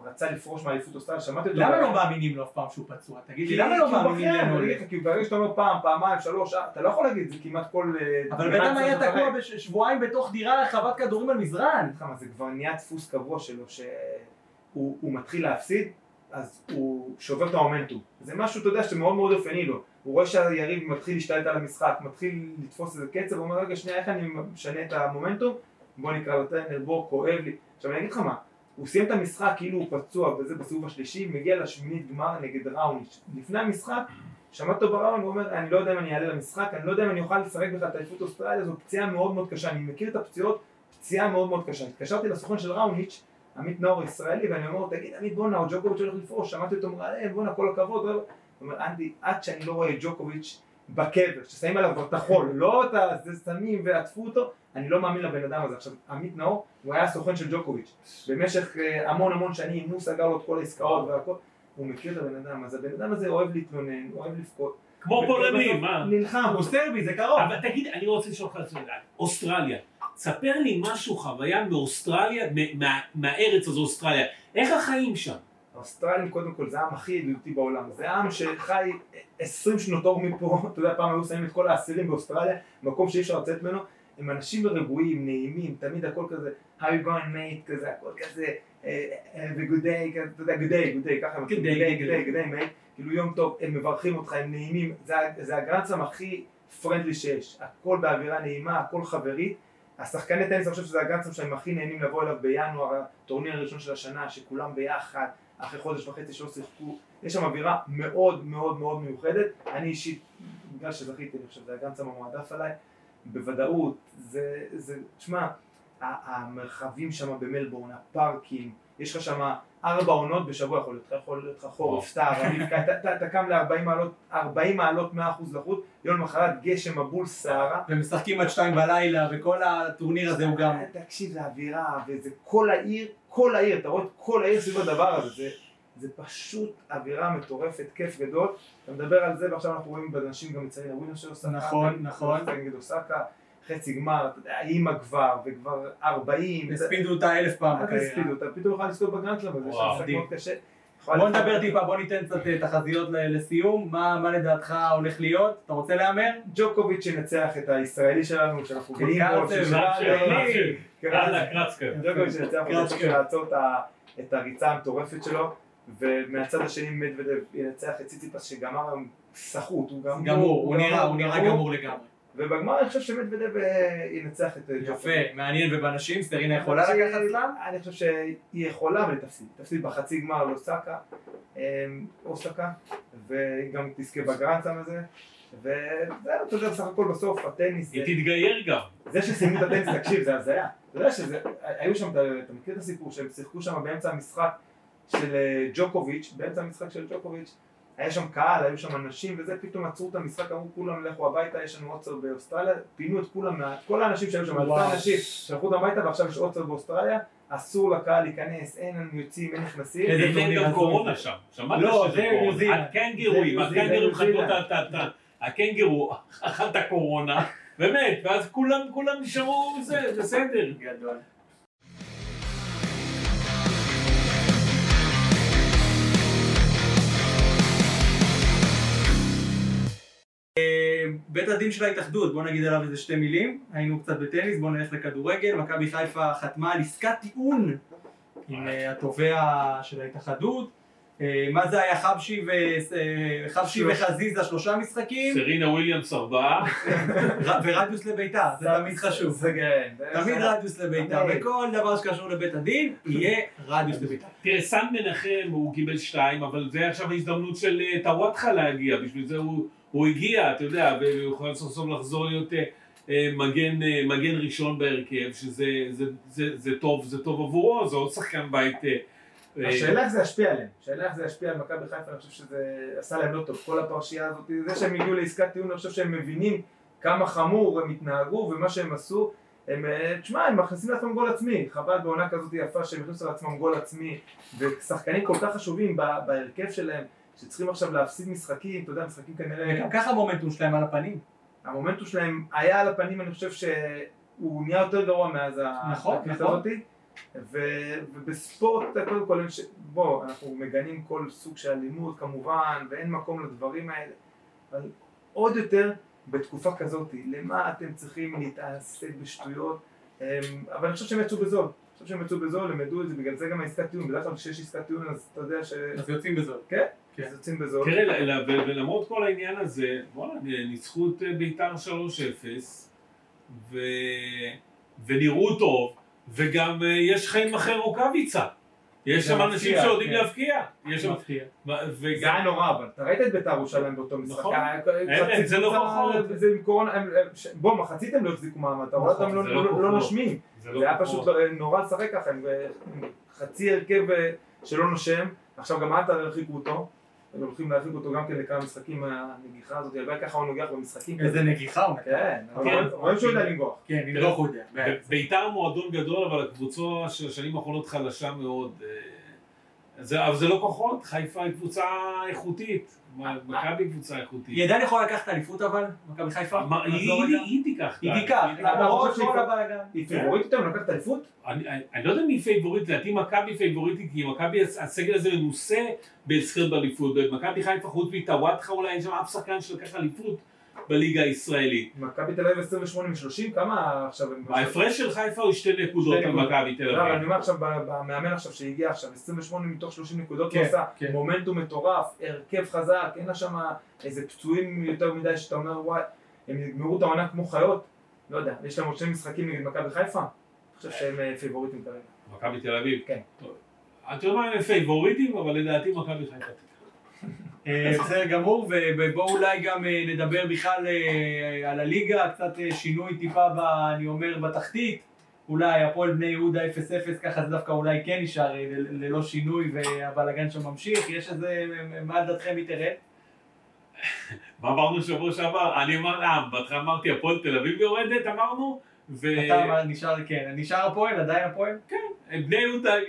רצה לפרוש מאליפות אוסטרליה, שמעתי אותו. למה לא מאמינים לו אף פעם שהוא פצוע? תגיד לי, למה לא מאמינים לנו? כי ברגע שאתה אומר פעם, פעמיים, שלוש, ארבע, אתה לא יכול להגיד זה כמעט כל... אה, אבל בן אדם היה תקוע בשבועיים בתוך דירה רחבת כדורים על מזרן. זה כבר נהיה דפוס קבוע שלו, שהוא הוא מתחיל להפסיד, אז הוא שובר את המומנטום. זה משהו, אתה יודע, שמאוד מאוד אופייני לו. הוא רואה שהיריב מתחיל להשתלט על המשחק, מתחיל לתפוס איזה קצב, הוא אומר, רגע, שנייה, איך אני משנה את המומנטום? בוא נקרא לטרנר, בוא, כואב לי. עכשיו אני אגיד לך מה, הוא סיים את המשחק כאילו הוא פצוע וזה בסיבוב השלישי, מגיע לשמינית גמר נגד ראוניץ'. לפני המשחק, שמעת אותו בראון, הוא אומר, אני לא יודע אם אני אעלה למשחק, אני לא יודע אם אני אוכל לשחק בכלל את אליפות אוסטרליה, זו פציעה מאוד מאוד קשה, אני מכיר את הפציעות, פציעה מאוד מאוד קשה. התקשרתי לסוכן של ראוניץ', עמית נאור ישראלי, ואני אומר תגיד עמית בואנה, ג'וקוביץ' הולך לפרוש, שמעתי אותו, אומר, אה, בואנה, כל הכבוד, הוא אומר, אנדי, עד שאני לא רואה את ג'וקוביץ' בקבר, ששמים עליו כבר את החול, לא את זה שמים ועטפו אותו, אני לא מאמין לבן אדם הזה. עכשיו, עמית נאור, הוא היה הסוכן של ג'וקוביץ', במשך אה, המון המון שנים, הוא סגר לו את כל העסקאות והכל, הוא מכיר את הבן אדם, אז הבן אדם הזה אוהב להתלונן, אוהב לבכות. כמו פולני, ובסוף מה? נלחם. הוא סרבי, זה קרוב. אבל תגיד, אני רוצה לשאול אותך שאלה. אוסטרליה. ספר לי משהו, חוויה מאוסטרליה, מהארץ הזו אוסטרליה. איך החיים שם? האוסטרלים קודם כל זה העם הכי ידידותי בעולם, זה עם שחי 20 שנות אור מפה, אתה יודע פעם היו שמים את כל האסירים באוסטרליה, מקום שאי אפשר לצאת ממנו, הם אנשים רגועים, נעימים, תמיד הכל כזה, how you going mate, כזה, הכל כזה, אה, אה, ו-good day, כזה, אתה יודע, good day, good day, ככה Good day, good day, good day, mate, כאילו יום טוב, הם מברכים אותך, הם נעימים, זה, הגרנדסם הכי פרנדלי שיש, הכל באווירה נעימה, הכל חברי, השחקני טניס, אני חושב שזה הגרנדסם שהם הכי נהנים לבוא אליו בינואר, הטורניר הראשון של השנה, שכולם ביחד, אחרי חודש וחצי שלא שיחקו, יש שם אווירה מאוד מאוד מאוד מיוחדת, אני אישית, בגלל שזכיתי, אני חושב, זה הגרנדסם המועדף עליי, בוודאות, זה, זה, שמע, ה- המרחבים שם במלבורן, הפארקים, יש לך שם ארבע עונות בשבוע, יכול להיות יכול להיות לך חורף, קיץ, אתה- קם ל-40 מעלות, 40 מעלות 100% לחות, יום למחרת גשם, מבול, סערה. ומשחקים עד שתיים בלילה, וכל הטורניר הזה הוא גם... תקשיב, זה אווירה, וזה כל העיר, כל העיר, אתה רואה את כל העיר סביב הדבר הזה, זה, זה פשוט אווירה מטורפת, כיף גדול. אתה מדבר על זה, ועכשיו אנחנו רואים בנשים גם מציינים, הווינר של אוסקה. נכון, נכון. נגד אוסקה, חצי גמר, אתה יודע, אימא כבר, וכבר 40. הספידו אותה אלף פעם אל. תספידו אותה, פתאום יכולה לזכות בגרנדסלאם הזה, וואו, שם. מאוד קשה. בוא נדבר טיפה, בוא ניתן קצת אה, תחזיות לסיום, מה מה לדעתך הולך להיות? אתה רוצה להמר? ג'וקוביץ' ינצח את הישראלי שלנו, שאנחנו גאים בו. יאללה, קרצקר. ג'וקוביץ' ינצח אותו, לעצור את הריצה המטורפת שלו, ומהצד השני מדוודב ינצח את ציציפס שגמר היום סחוט, הוא גמור, הוא נראה גמור לגמרי. ובגמר אני חושב שמדוודב אה, ינצח את אה, יפה. מעניין ובנשים, סטרינה יכולה לקחת סלאם? אני חושב שהיא יכולה, אבל תפסיד. תפסיד בחצי גמר לאוסקה, אה, אוסקה, והיא גם תזכה בגרנדסם הזה. וזהו, אתה יודע, בסך הכל בסוף הטניס, היא תתגייר גם. זה שסיימו את הטניס, תקשיב, זה הזיה. אתה יודע שזה, היו שם, אתה אתה מכיר את הסיפור שהם שיחקו שם באמצע המשחק של אה, ג'וקוביץ', באמצע המשחק של ג'וקוביץ', היה שם קהל, היו שם אנשים וזה, פתאום עצרו את המשחק, אמרו כולם לכו הביתה, יש לנו עוצר באוסטרליה, פינו את כולם, כל האנשים שהיו שם, אלפי. אנשים, שלחו אותם הביתה ועכשיו יש עוצר באוסטרליה, אסור לקהל להיכנס, אין לנו יוצאים, אין נכנסים. איזה אין גם. קורונה שם. שמעת לא, שזה זה קורונה. הקנגרואים, הקנגרואים. חטפו את ה... את ה- הקנגרו אכל את הקורונה, באמת, ואז כולם כולם נשארו זה, בסדר. גדול. בית הדין של ההתאחדות, בוא נגיד עליו איזה שתי מילים, היינו קצת בטניס, בוא נלך לכדורגל, מכבי חיפה חתמה על עסקת טיעון עם אה, התובע של ההתאחדות, אה, מה זה היה חבשי ו- אה, חבשי שלוש. וחזיזה שלושה משחקים, סרינה וויליאמס ארבעה, ורדיוס לביתה, זה תמיד חשוב. זה כן. תמיד רדיוס לביתה. בכל דבר שקשור לבית הדין, יהיה רדיוס לביתה. תראה, סן מנחם הוא קיבל שתיים, אבל זה עכשיו ההזדמנות של טוואטחה להגיע, בשביל זה הוא, הוא הגיע, אתה יודע, והוא יכול סוף סוף לחזור להיות אה, אה, מגן, אה, מגן ראשון בהרכב, שזה זה, זה, זה טוב, זה טוב עבורו, זה עוד שחקן בית. השאלה איך זה ישפיע עליהם, השאלה איך זה ישפיע על מכבי חיפה, אני חושב שזה עשה להם לא טוב, כל הפרשייה הזאת, זה שהם הגיעו לעסקת טיעון, אני חושב שהם מבינים כמה חמור הם התנהגו ומה שהם עשו, הם, תשמע, הם מכניסים לעצמם גול עצמי, חבל בעונה כזאת יפה שהם הכניסו לעצמם גול עצמי, ושחקנים כל כך חשובים בהרכב שלהם, שצריכים עכשיו להפסיד משחקים, אתה יודע, משחקים כנראה, וגם ככה המומנטום שלהם על הפנים. המומנטום שלהם היה על הפנים, אני חושב שהוא נהיה יותר גרוע מאז נכון, התקרית נכון. הזאתי. ו- ובספורט, קודם כל, ש- בוא, אנחנו מגנים כל סוג של אלימות כמובן, ואין מקום לדברים האלה, אבל עוד יותר בתקופה כזאת, למה אתם צריכים להתעסק בשטויות? אמ, אבל אני חושב שהם יצאו בזול, אני חושב שהם יצאו בזול, הם ידעו את זה, בגלל זה גם העסקת טיעון, בדרך כלל כשיש עסקת טיעון אז אתה יודע אז יוצאים בזול. כן. כן. שיוצאים בזול. תראה, ל- ל- ו- ולמרות כל העניין הזה, וואלה, ניצחו את אה, בית"ר 3-0, ו... ונראו טוב, וגם אה, יש חיים אחרי רוקאביצה. יש שם מפתיע, אנשים שיודעים כן. להבקיע. יש שם... זה. היה נורא, אבל אתה ראית את בית"ר ירושלים באותו משחק. נכון. אין, זה לא כוחות. זה עם קורונה, בוא, מחצית הם לא החזיקו מעמד, אתה רואה נכון, אותם לא- לא לא- לא. נושמים. זה זה היה כוחות. פשוט לא- נורא לשחק ככה, חצי הרכב אה, שלא נושם, עכשיו גם עטר הרחיקו אותו, הם הולכים להרחיק אותו גם כן לכמה משחקים מהנגיחה הזאת, הלוואי ככה הוא נוגח במשחקים איזה נגיחה הוא נתן. כן. רואים שהוא יודע לנגוח. כן, לנגוח הוא יודע. בית"ר מועדון גדול, אבל הקבוצה של השנים האחרונות חלשה מאוד. אה, זה, אבל זה לא כוחות, חיפה היא קבוצה איכותית. מכבי קבוצה איכותית. היא עדיין יכולה לקחת אליפות אבל? מכבי חיפה? היא-. היא תיקח. היא תיקח, היא תיקח. למרות חושב כל שהיא- הבלאגן. היא פייבוריטית היום לקחת אליפות? אני, לא יודע מי פייבוריט, לדעתי מכבי פייבוריטית, כי מכבי, הסגל הזה מנוסה בזכיר באליפות. במכבי חיפה חוץ מטוואטחה אולי אין שם אף שחקן שלקח אליפות בליגה הישראלית. מכבי תל אביב 28 מ-30, כמה עכשיו הם... ההפרש של חיפה הוא שתי נקודות על. מכבי תל לא, אבל אני אביב. אומר עכשיו, במאמן עכשיו שהגיע עכשיו, 28 מתוך 30 נקודות כן, הוא עשה, כן. מומנטום מטורף, הרכב חזק, אין לה שם איזה פצועים יותר מדי שאתה אומר וואי, הם יגמרו את העונה כמו חיות, לא יודע, יש להם עוד שני משחקים נגד מכבי חיפה, אני חושב שהם אה, פיבוריטים כרגע. מכבי תל אביב. כן. אתה יודע מה הם פייבוריטים, אבל לדעתי מכבי חיפה בסדר גמור, ובואו אולי גם אה, נדבר בכלל אה, על הליגה, קצת אה, שינוי טיפה, ב- אני אומר, בתחתית. אולי הפועל בני יהודה 0-0, ככה זה דווקא אולי כן נשאר ללא שינוי והבלאגן שם ממשיך, יש איזה, מה לדעתכם היא תרד? מה אמרנו שבוע שעבר? אני אמר, אה, בהתחלה אמרתי הפועל תל אביב יורדת, אמרנו, ו... אתה נשאר, כן, נשאר הפועל, עדיין הפועל? בני יהודה, אה,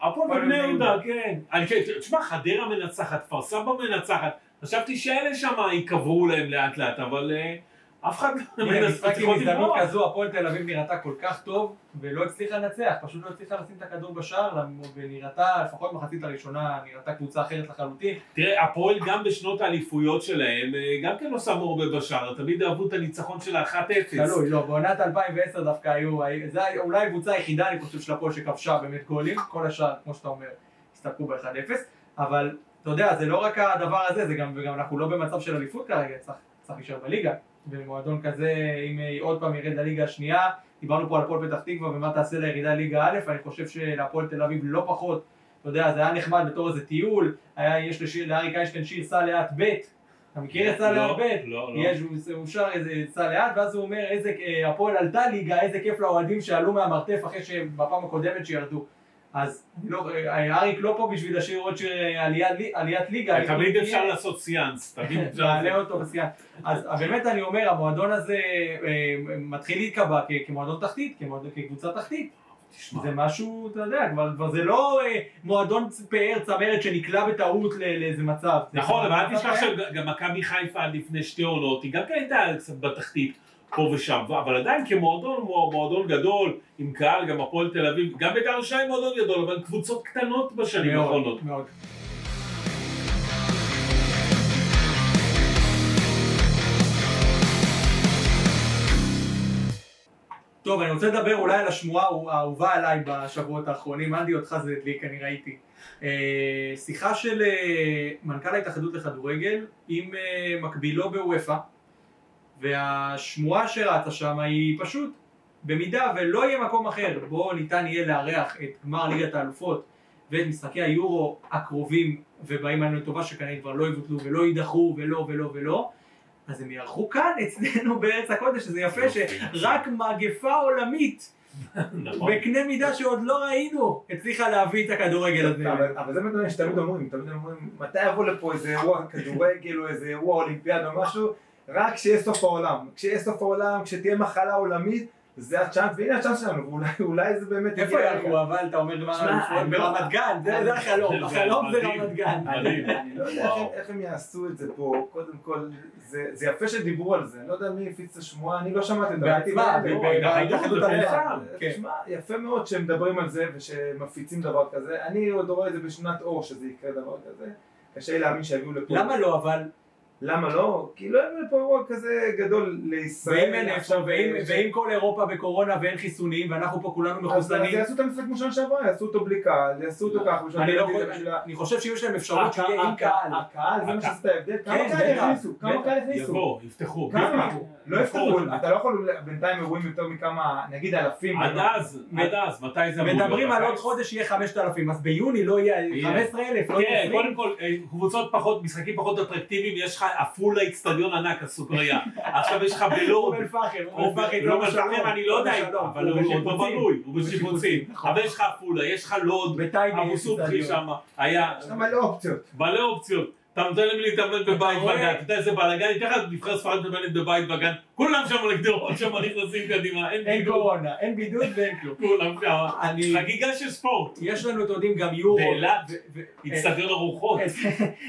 הפועל הפועל ובני בני יהודה. כן. אני כן, תשמע, חדרה מנצחת, כפר סבא מנצחת, חשבתי שאלה שם ייקברו להם לאט לאט, אבל אה, אף אחד לא משחק עם הזדמנות לברוח. כזו, הפועל תל אביב נראתה כל כך טוב, ולא הצליחה לנצח, פשוט לא הצליחה לשים את הכדור בשער, ונראתה, לפחות מחצית הראשונה, נראתה קבוצה אחרת לחלוטין. תראה, הפועל גם בשנות האליפויות שלהם, אה, גם כן לא שמו הרבה בשער, תמיד אהבו את הניצחון של ה-1-0. תלוי, לא, בעונת 2010 דווקא היו, זה היה אולי הקבוצה היחידה, אני חושב, של הפועל שכבשה באמת גולים, כל השאר, כמו שאתה אומר, הסתפקו ב-1-0, אבל אתה יודע, זה לא רק הדבר הזה, זה גם, וגם אנחנו לא במצב של אליפות כרגע, צריך להישאר בליגה, ומועדון כזה, אם אה, עוד פעם ירד לליגה השנייה, דיברנו פה על הפועל פתח תקווה ומה תעשה לירידה לליגה א', אני חושב שלהפועל תל אביב לא פחות, אתה יודע, זה היה נחמד בתור איזה טיול, היה, יש לשיר, לאריק איינשטיין שיר סע לאט ב', אתה מכיר את סע לאט לא, ב'? לא, לא. יש, הוא- שר איזה סע לאט, ואז הוא אומר איזה, הפועל עלתה ליגה, איזה כיף לאוהדים שעלו מהמרתף אחרי שבפעם הקודמת שירדו. אז לא, אה, אריק לא פה בשביל לשיר עוד שיר עליית ליגה. תמיד אפשר לעשות סיאנס, תמיד אפשר נעלה אותו בשיאה. אז באמת אני אומר, המועדון הזה אה, מתחיל להיקבע כ- כמועדון תחתית, כקבוצה תחתית. תשמע, זה משהו, אתה יודע, כבר כבר זה לא אה, מועדון פאר צמרת שנקלע בטעות לאיזה מצב. נכון, אבל אל תשכח. שגם מכבי חיפה לפני שתי עונות, היא גם כן הייתה קצת בתחתית פה ושם, אבל עדיין כמועדון, מוע- מועדון גדול, עם קהל, גם הפועל תל אביב, גם בית"ר ירושלים מועדון גדול, אבל קבוצות קטנות בשנים האחרונות. מאוד. טוב, אני רוצה לדבר אולי על השמועה האהובה עליי בשבועות האחרונים. אנדי, אותך זה הדליק, אני ראיתי. אה, שיחה של אה, מנכ"ל ההתאחדות לכדורגל עם אה, מקבילו בוופא, והשמועה שרצה שם היא פשוט, במידה ולא יהיה מקום אחר בו ניתן יהיה לארח את גמר ליגת האלופות ואת משחקי היורו הקרובים ובאים עלינו לטובה שכנראה כבר לא יבוטלו ולא יידחו ולא ולא ולא אז הם יערכו כאן אצלנו בארץ הקודש, שזה יפה שרק מגפה עולמית נכון. בקנה מידה שעוד לא ראינו הצליחה להביא את הכדורגל הזה. אבל אבל זה באמת שתמיד אומרים, תמיד אומרים, מתי יבוא לפה איזה אירוע כדורגל או איזה אירוע אולימפיאד או משהו, רק כשיהיה סוף העולם. כשיהיה סוף העולם, כשתהיה מחלה עולמית, זה הצ'אנס, והנה הצ'אנס שלנו, ואולי אולי זה באמת איפה יערכו אבל אתה אומר לא- ברמת גן, זה החלום, החלום זה. רמת גן. אני לא יודע איך הם- יעשו את זה פה, קודם כל, זה יפה שדיברו על זה, אני לא יודע מי הפיץ את השמועה, אני לא שמעתי את זה. בעצמה, בהתאחדות. פורסם. כן. תשמע, יפה מאוד שהם מדברים על זה ושמפיצים דבר כזה, אני עוד רואה את זה בשנת אור שזה יקרה דבר כזה, קשה לי להאמין שיביאו לפה. למה לא אבל? למה לא? כי לא יביאו לפה אירוע כזה גדול לישראל. ואם אין איפה, ואם- ואם כל אירופה בקורונה ואין חיסונים ואנחנו פה כולנו אז אז מחוסנים, יעשו את המשחק כמו שנה שעברה, יעשו אותו בלי קהל, יעשו אותו ככה, בשביל אני לא חושב- בשביל ה- אני חושב שיש להם אפשרות שיהיה עם קהל. הקהל, זה מה שעשית ההבדל, כמה כן, קהל הכניסו? כמה. קהל הכניסו? יבוא, יפתחו. כמה? לא יפתחו. אתה לא יכול בינתיים אירועים יותר מכמה, נגיד אלפים. עד אז, עד אז, מתי זה אמור להיות? מדברים על עוד? חודש יהיה 5,000, אז ביוני לא יהיה יהיה. 15,000, לא יהיה כן, 20. קודם כל, אה, קבוצות פחות, משחקים פחות אטרקטיביים, יש לך עפולה איצטדיון ענק, הסוכריה. עכשיו יש לך בלוד. אום אל-פחם, או אום אל-פחם, לא אני לא יודע, אבל הוא עוד לא בשיפוצים. בנוי, הוא בשיפוצים. נכון. אבל יש לך עפולה, יש לך לוד, אבו סובחי אצטדיון. שם, היה יש לך מלא אופציות. מלא אופציות. אתה נותן להם להתאמן בבית? בגן, אתה יודע איזה בלאגן, לך נבחרת ספרד מתאמנת בבית בגן, כולם שם על הגדרות שם נכנסים קדימה, אין אין בידוד, קורונה, אין בידוד ואין כלום. כולם שם. חגיגה של ספורט, יש לנו, אתם יודעים, גם יורו. באילת? איצטדיון ארוחות,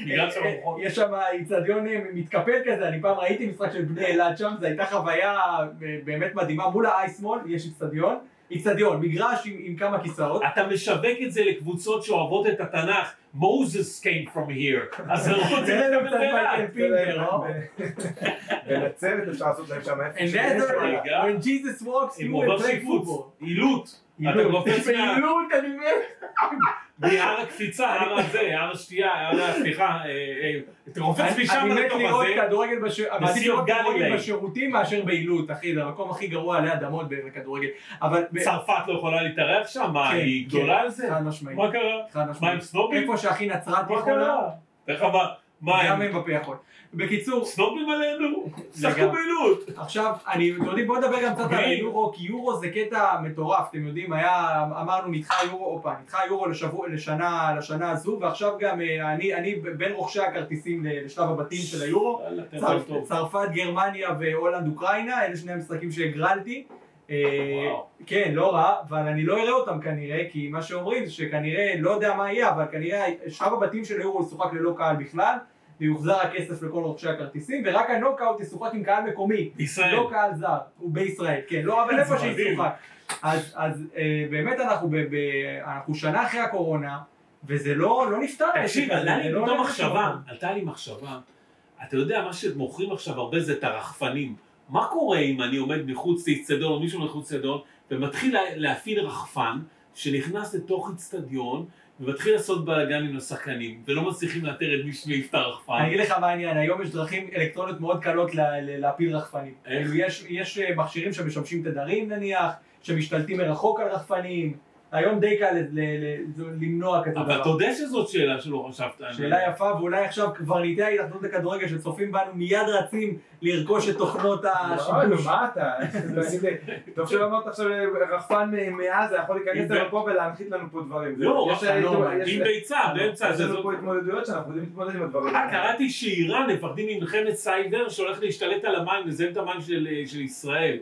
בגלל שם ארוחות. יש שם איצטדיון מתקפל כזה, אני פעם ראיתי משחק של בני אילת שם, זו הייתה חוויה אה, באמת מדהימה, מול האייסמול יש איצטדיון, איצטדיון, מגרש עם עם כמה כיסאות. אתה משווק את זה לקבוצות שאוהבות את התנ"ך, Moses came from here, אז קצת מייקל באילת. פינגר, לא? בנצרת אפשר לעשות להם שם איפה. רגע. when Jesus walks, you will play football. עילות, אתה עילות. קופץ מה... פעילות, אני מת. מהר הקפיצה, הר הזה, הר השתייה, הר ה... סליחה, אה, אה, אתה אני משם אני מת לתוך לראות הזה, מעדיף בשיא לראות כדורגל. בשירותים מאשר בעילות, אחי, זה המקום הכי גרוע עלי אדמות בכדורגל. אבל... צרפת לא יכולה להתארח שם, מה, כן, היא כן, גדולה על זה? חד משמעית. מה קרה? חד מה משמעית. עם סנובים? איפה שהכי נצרת מה יכולה, קרה? איך אמר, מה גם הם? אמבפה יכול. בקיצור, סנופים עלינו? שחקו. פעילות. עכשיו, אני, אתם יודעים, בואו נדבר גם קצת על אוקיי. היורו, כי יורו זה קטע מטורף, אתם יודעים, היה, אמרנו נדחה יורו, הופה, נדחה יורו לשבוע, לשנה, לשנה הזו, ועכשיו גם, אה, אני, אני בין רוכשי הכרטיסים לשלב הבתים של היורו. צרפת, גרמניה והולנד, אוקראינה, אלה שני המשחקים שהגרלתי. אה. כן, לא רע, אבל אני לא אראה אותם כנראה, כי מה שאומרים זה שכנראה, לא יודע מה יהיה, אבל כנראה שלב הבתים של היורו ישוחק ללא קהל בכלל, ויוחזר הכסף לכל רוכשי הכרטיסים, ורק הנוקאוט ישוחק עם קהל מקומי. בישראל. לא קהל זר, הוא בישראל, כן, לא, אבל איפה. שישוחק. אז, אז אה, באמת אנחנו, ב, ב, אנחנו שנה אחרי הקורונה, וזה לא, לא נפתר. תקשיב, עלה לי לא פתאום לשום מחשבה. עלתה לי מחשבה, אתה יודע, מה שמוכרים עכשיו הרבה זה את הרחפנים. מה קורה אם אני עומד מחוץ לאיצטדיון, או מישהו מחוץ לאיצטדיון, ומתחיל לה- להפעיל רחפן, שנכנס לתוך איצטדיון, ומתחיל לעשות בלאגן עם השחקנים, ולא מצליחים לאתר את מי שמעיף את הרחפן. אני אגיד לך מה העניין, היום יש דרכים אלקטרוניות מאוד קלות להפיל רחפנים. יש, יש אה, מכשירים שמשמשים תדרים נניח, שמשתלטים מרחוק על רחפנים, היום די קל ל- ל- ל- למנוע כזה אבל דבר. תודה שזאת שאלה שלא חשבת עליה. שאלה יפה, ואולי עכשיו קברניטי ההתאחדות לכדורגל שצופים בנו מיד רצים לרכוש את תוכנות לא, נו, השיבוש. מה אתה? טוב שלא אמרת עכשיו רחפן מעזה יכול להיכנס אם לנו פה ולהנחית לנו פה דברים. לא, יש- אתה לא, עם ביצה, באמצע, יש לנו. פה התמודדויות שאנחנו יודעים להתמודד עם הדברים. אה, קראתי שאיראן מפחדים ממלחמת סייבר שהולך להשתלט על המים, לזהם את המים של ישראל.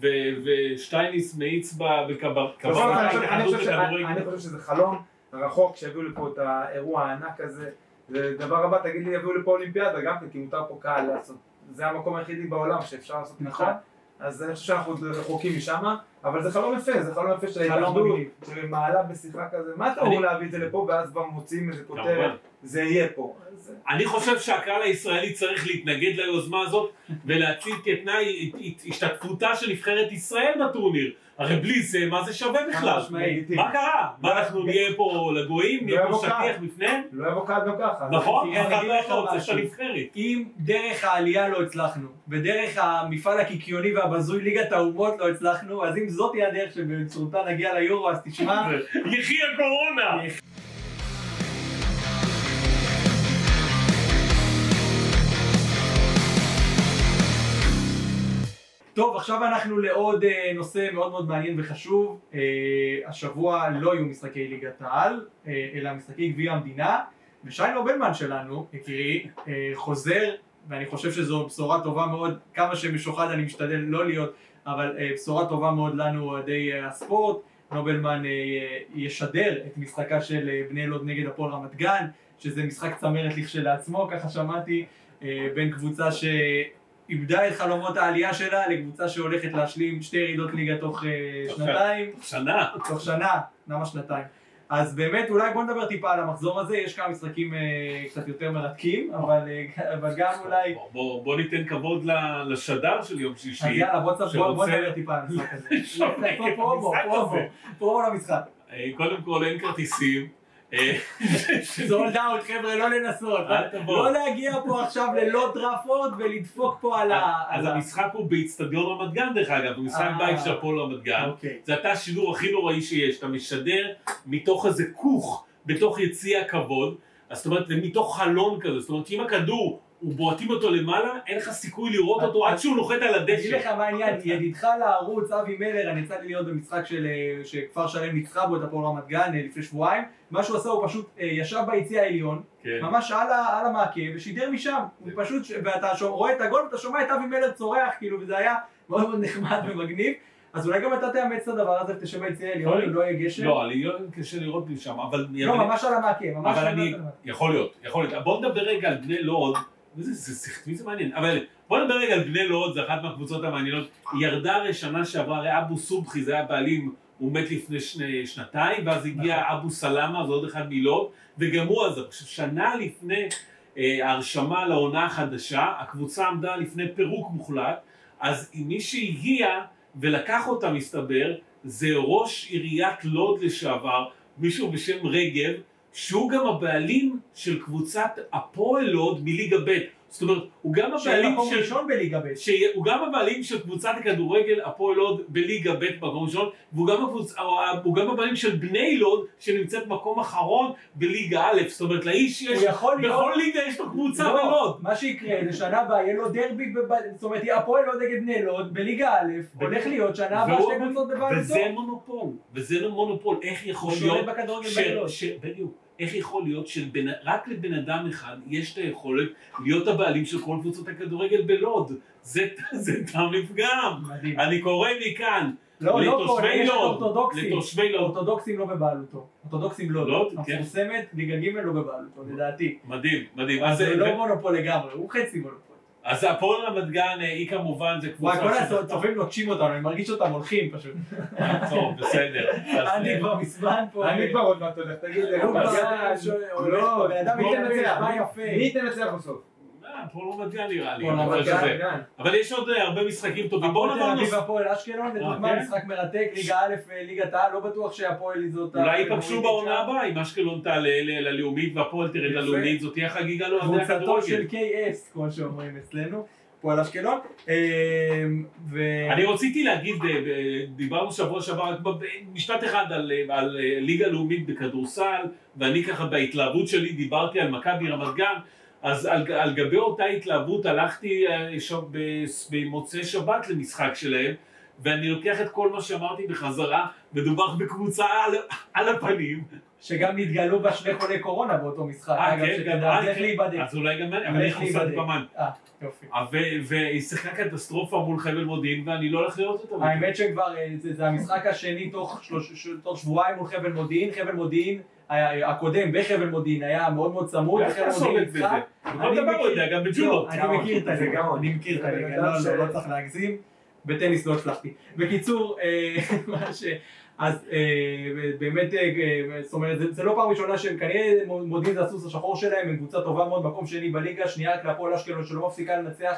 ושטייניס מאיץ בה בכבר... בסוף אני חושב- שזה חלום רחוק שיביאו לפה את האירוע הענק הזה. זה דבר הבא, תגיד לי, יביאו לפה אולימפיאדה גם כן, כי מותר פה קהל לעשות. זה המקום היחידי בעולם שאפשר לעשות נכון. אז אני חושב שאנחנו עוד רחוקים משם, אבל זה חלום יפה, זה חלום יפה של ההתאחדות. שמעלה בשיחה כזה, מה אתה אמור להביא את זה לפה ואז כבר מוצאים איזה. כותרת, זה יהיה פה. אני חושב שהקהל הישראלי צריך להתנגד ליוזמה הזאת ולהציב כתנאי השתתפותה של נבחרת ישראל בטורניר. הרי בלי זה, מה זה שווה בכלל? מה קרה? מה אנחנו נהיה פה לגויים? נהיה פה לא יבוא קהל. שטיח בפניהם? לא יבוא קהל גם ככה. נכון? אף אחד לא יכול, רוצה. את הנבחרת. אם דרך העלייה לא הצלחנו, ודרך המפעל הקיקיוני והבזוי ליגת האומות לא הצלחנו, אז אם זאת תהיה הדרך שבאמצעותה נגיע ליורו, אז תשמע, יחי הקורונה! טוב, עכשיו אנחנו לעוד אה, נושא מאוד מאוד מעניין וחשוב. אה, השבוע לא יהיו משחקי ליגת העל, אה, אלא משחקי גביע המדינה, ושיילו בלמן שלנו, יקירי, אה, חוזר, ואני חושב שזו בשורה טובה מאוד, כמה שמשוחד אני משתדל לא להיות, אבל אה, בשורה טובה מאוד לנו אוהדי אה, הספורט. נובלמן אה, ישדר את משחקה של אה, בני לוד נגד הפועל רמת גן, שזה משחק צמרת לכשלעצמו, ככה שמעתי, אה, בין קבוצה ש... איבדה את חלומות העלייה שלה לקבוצה שהולכת להשלים שתי ירידות ליגה תוך אה, תוך שנתיים, שנה. תוך שנה, למה שנתיים? אז באמת אולי בוא נדבר טיפה על המחזור הזה, יש כמה משחקים אה, קצת יותר מרתקים, אבל, אה, אבל גם אולי... בוא- בוא- בוא ניתן כבוד לשדר של יום אז שישי. יאללה בוא תספר- בוא- בוא שרוצה- נדבר טיפה על המשחק הזה. פרומו, פרומו. פרומו למשחק. אה, קודם כל אין כרטיסים. אה, sold out חבר'ה לא לנסות. לא להגיע פה עכשיו לאולד טראפורד ולדפוק פה על ה... אז המשחק הוא באיצטדיון רמת גן דרך אגב, הוא משחק אה. בית של הפועל רמת גן. אוקיי. זה אתה השידור הכי נוראי שיש, אתה משדר מתוך איזה כוך בתוך יציע הכבוד, אז זאת אומרת, זה מתוך חלון כזה, זאת אומרת, אם הכדור, הוא בועטים אותו למעלה, אין לך סיכוי לראות אותו עד שהוא נוחת על הדשא. לך מה העניין, ידידך לערוץ אבי מלר, אני יצא לי להיות במשחק של אה, שכפר שלם ניצחה בו את הפועל רמת גן אה, לפני שבועיים, מה שהוא עשה הוא פשוט אה, ישב ביציע העליון, כן. ממש על המעקה ושידר משם, הוא פשוט, ש- ואתה רואה את הגול ואתה שומע את אבי מלר צורח, כאילו, וזה היה מאוד מאוד נחמד ומגניב, אז אולי גם אתה תאמץ את הדבר הזה ותשב ביציע העליון, אם לא יהיה גשם, לא, עליון קשה לראות משם, אבל... לא, ממש על המעקה, ממש על המעקה. יכול להיות, יכול להיות. בוא נדבר רגע על בני לוד, זה, זה, מי זה מעניין, אבל בוא נדבר רגע על בני לוד, זה אחת מהקבוצות המעניינות. היא ירדה הרי שנה שעברה, הרי אבו סובחי, זה היה בעלים, הוא מת לפני שני, שנתיים, ואז הגיע נכון. אבו סלאמה, זה עוד אחד מלוד, וגם הוא עזב. עכשיו, שנה לפני אה, ההרשמה לעונה החדשה, הקבוצה עמדה לפני פירוק מוחלט, אז מי שהגיע ולקח אותה, מסתבר, זה ראש עיריית לוד לשעבר, מישהו בשם רגב, שהוא גם הבעלים של קבוצת הפועל לוד מליגה ב'. זאת אומרת, הוא גם שיהיה הבעלים של... ראשון בליגה ב'. שהוא גם הבעלים של קבוצת הכדורגל הפועל לוד בליגה ב' במקום ראשון, והוא גם, הקבוצ... הוא גם הבעלים של בני לוד שנמצאת במקום אחרון בליגה א', זאת אומרת לאיש יש, הוא יכול להיות... בכל ליגה יש לו קבוצה לא, בלוד. מה שיקרה זה שנה הבאה יהיה לו דרבי, בב- זאת אומרת הפועל לוד נגד בני לוד בליגה א', הולך להיות שנה הבאה שתי קבוצות בבעלותו. וזה מונופול, וזה מונופול, איך יכול הוא להיות, שולט בכדורגל ש- בעיר לוד. ש- בדיוק, איך יכול להיות שרק לבן אדם אחד יש את היכולת להיות הבעלים של כל קבוצות הכדורגל בלוד, זה זה טעם לפגם, מדהים. אני קורא מכאן לא, לא כל, יש אורתודוקסים. לתושבי לוד, אורתודוקסים לא בבעלותו. אורתודוקסים לא. לוד, כן. המפורסמת, ליגה ג' לא בבעלותו, לדעתי. מדהים, מדהים, אז זה לא מונופול לגמרי, הוא חצי מונופול. אז הפועל רמת גן אה, היא כמובן זה וואי, קבוצה כל הצופים נוטשים אותנו, אני מרגיש אותם הולכים פשוט. טוב, בסדר. אני אה, כבר מזמן פה. אני כבר עוד מעט הולך, תגיד, הוא כבר לא, בן אדם מי תנצח? מה יפה. מי תנצח בסוף? אה, הפועל רמת גן נראה לי. הפועל אבל גן, גן. יש עוד אה, הרבה משחקים טובים. בואו הפועל נעבור נושא. והפועל אשקלון, לדוגמה כן. משחק מרתק, ליגה א', ליגת העל, לא בטוח שהפועל היא זאת... אולי ייפגשו בעונה. הבאה, אם אשקלון תעלה ללאומית והפועל תרד. ללאומית, זאת תהיה חגיגה לאוהדי קבוצתו של. KS, כמו שאומרים אצלנו, הפועל אשקלון. אה, ו- אני רציתי להגיד, אה, דיברנו שבוע שעבר, משפט אחד על, אה, על אה, ליגה לאומית בכדורסל, ואני ככה בהתלהבות שלי דיברתי על מכבי רמת גן, אז על, על גבי אותה התלהבות הלכתי אה, במוצאי שבת למשחק שלהם, ואני לוקח את כל מה שאמרתי בחזרה, מדובר בקבוצה על, על הפנים. שגם נתגלו בה שני חולי קורונה באותו משחק, אה, כן, גם- אה, כן. להיבדק. אז אולי גם אני, אבל אני איך חוסן להיבדק? אה, יופי. אה, והיא שיחקה קטסטרופה מול חבל מודיעין, ואני לא הולך לראות אותה. האמת שכבר אה, זה, המשחק השני תוך, שבועיים מול חבל מודיעין, חבל מודיעין הקודם בחבל מודיעין היה מאוד מאוד צמוד, איך חבל אתה מודיעין. בכל אני דבר הוא מכיר- יודע, גם לא, בג'ולות. אני מכיר את הליגה. אני מכיר את הליגה, לא, לא, לא צריך להגזים, בטניס לא הצלחתי. בקיצור, אה. אז אה, באמת, אה, זאת אומרת, זה, לא פעם ראשונה שהם כנראה מודיעין זה הסוס השחור שלהם, הם קבוצה טובה מאוד, מקום שני בליגה, שנייה רק להפועל אשקלון שלא מפסיקה לנצח,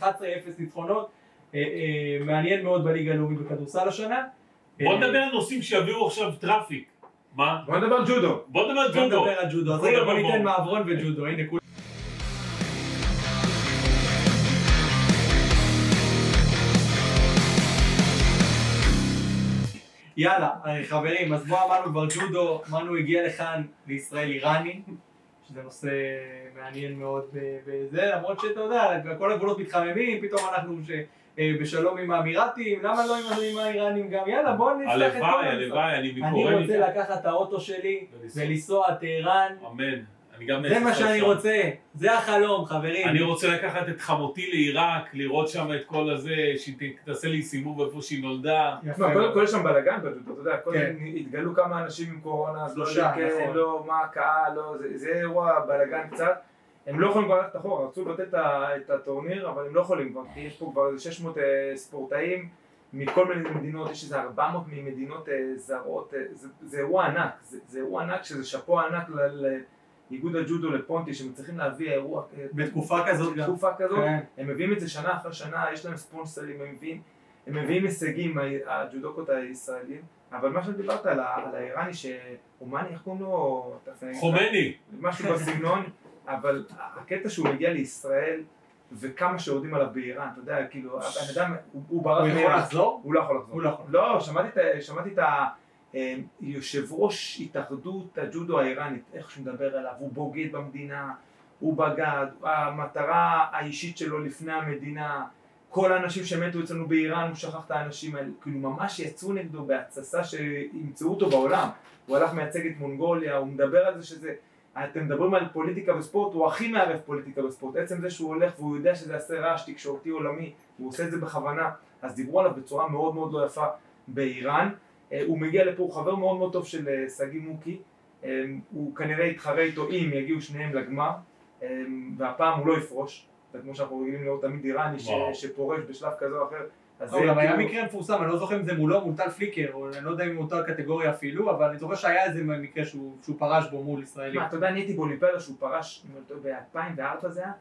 11-0 ניצחונות, אה, אה, מעניין מאוד בליגה הלאומית בכדורסל השנה. בוא נדבר על נושאים שיביאו עכשיו traffic. מה? בוא נדבר על ג'ודו. בוא נדבר על בוא ג'ודו. נדבר על ג'ודו, אז רגע בוא. ניתן מעברון וג'ודו, הנה כולם. יאללה, אה, חברים, אז בוא אמרנו כבר ג'ודו, אמרנו הגיע לכאן לישראל איראני, שזה נושא מעניין מאוד ב- בזה, למרות שאתה יודע, כל הגבולות מתחממים, פתאום אנחנו ש- אה, בשלום עם האמירתים, למה לא עם- האיראנים גם? יאללה, בוא נפתח את כל הלוואי, הנושא. הלוואי, אני אני קורא רוצה. לקחת את האוטו שלי ולנסוע. טהרן, אמן. אני גם זה מה שאני שם. רוצה, זה החלום חברים. אני רוצה לקחת את חמותי לעיראק, לראות שם את כל הזה, שהיא תעשה לי סיבוב איפה שהיא נולדה. יפה. קודם כל יש שם בלאגן אתה יודע, קודם כן. התגלו כמה אנשים עם קורונה, אז לא שלושה, נכון. לא, מה הקהל, לא, זה- זה אירוע בלאגן קצת. הם לא יכולים כבר ללכת אחורה, רצו לבטל את הטורניר, אבל הם לא יכולים כבר, כי יש פה כבר איזה 600 אה, ספורטאים מכל מיני מדינות, יש איזה 400 ממדינות אה, זרות, אה, זה- אירוע ענק, זה אירוע ענק שזה שאפו ענק לאיגוד הג'ודו לפונטי, שהם צריכים להביא אירוע בתקופה כזאת גם. בתקופה כזאת, כן. הם מביאים את זה שנה אחרי שנה, יש להם ספונסרים, הם מביאים, הם מביאים הישגים, הג'ודוקות הישראלים, אבל מה שדיברת על, האיראני, שאומני, איך קוראים לו? חומני. משהו בסגנון, אבל הקטע שהוא מגיע לישראל, וכמה שיורדים עליו באיראן, אתה יודע, כאילו, הבן אדם, הוא, ברח הוא יכול מאיראן. לחזור? הוא לא יכול לחזור. הוא לא יכול. לא, שמעתי את, ה- שמעתי את ה... אה, יושב ראש התאחדות הג'ודו האיראנית, איך שהוא מדבר עליו, הוא בוגד במדינה, הוא בגד, המטרה האישית שלו לפני המדינה, כל האנשים שמתו אצלנו באיראן, הוא שכח את האנשים האלה, כאילו ממש יצאו נגדו בהתססה שימצאו אותו בעולם, הוא הלך מייצג את מונגוליה, הוא מדבר על זה שזה, אתם מדברים על פוליטיקה וספורט, הוא הכי מערב פוליטיקה וספורט, עצם זה שהוא הולך והוא יודע שזה יעשה רעש תקשורתי עולמי, הוא עושה את זה בכוונה, אז דיברו עליו בצורה מאוד מאוד לא יפה באיראן, אה, הוא מגיע לפה, הוא חבר מאוד מאוד טוב של אה, שגיא מוקי, אה, הוא כנראה יתחרה איתו אם יגיעו שניהם לגמר, והפעם הוא לא יפרוש, כמו שאנחנו רגילים לראות תמיד איראני ש-. שפורש בשלב כזה או אחר, אז זה גם היה כאילו- מקרה מפורסם, אני לא זוכר אם זה מולו, מול טל פליקר, או אני לא יודע אם מאותה קטגוריה אפילו, אבל אני זוכר שהיה איזה מקרה שהוא שהוא פרש בו מול ישראלים. אתה יודע, אני הייתי באולימפיאדה שהוא פרש, ב-2004 זה היה,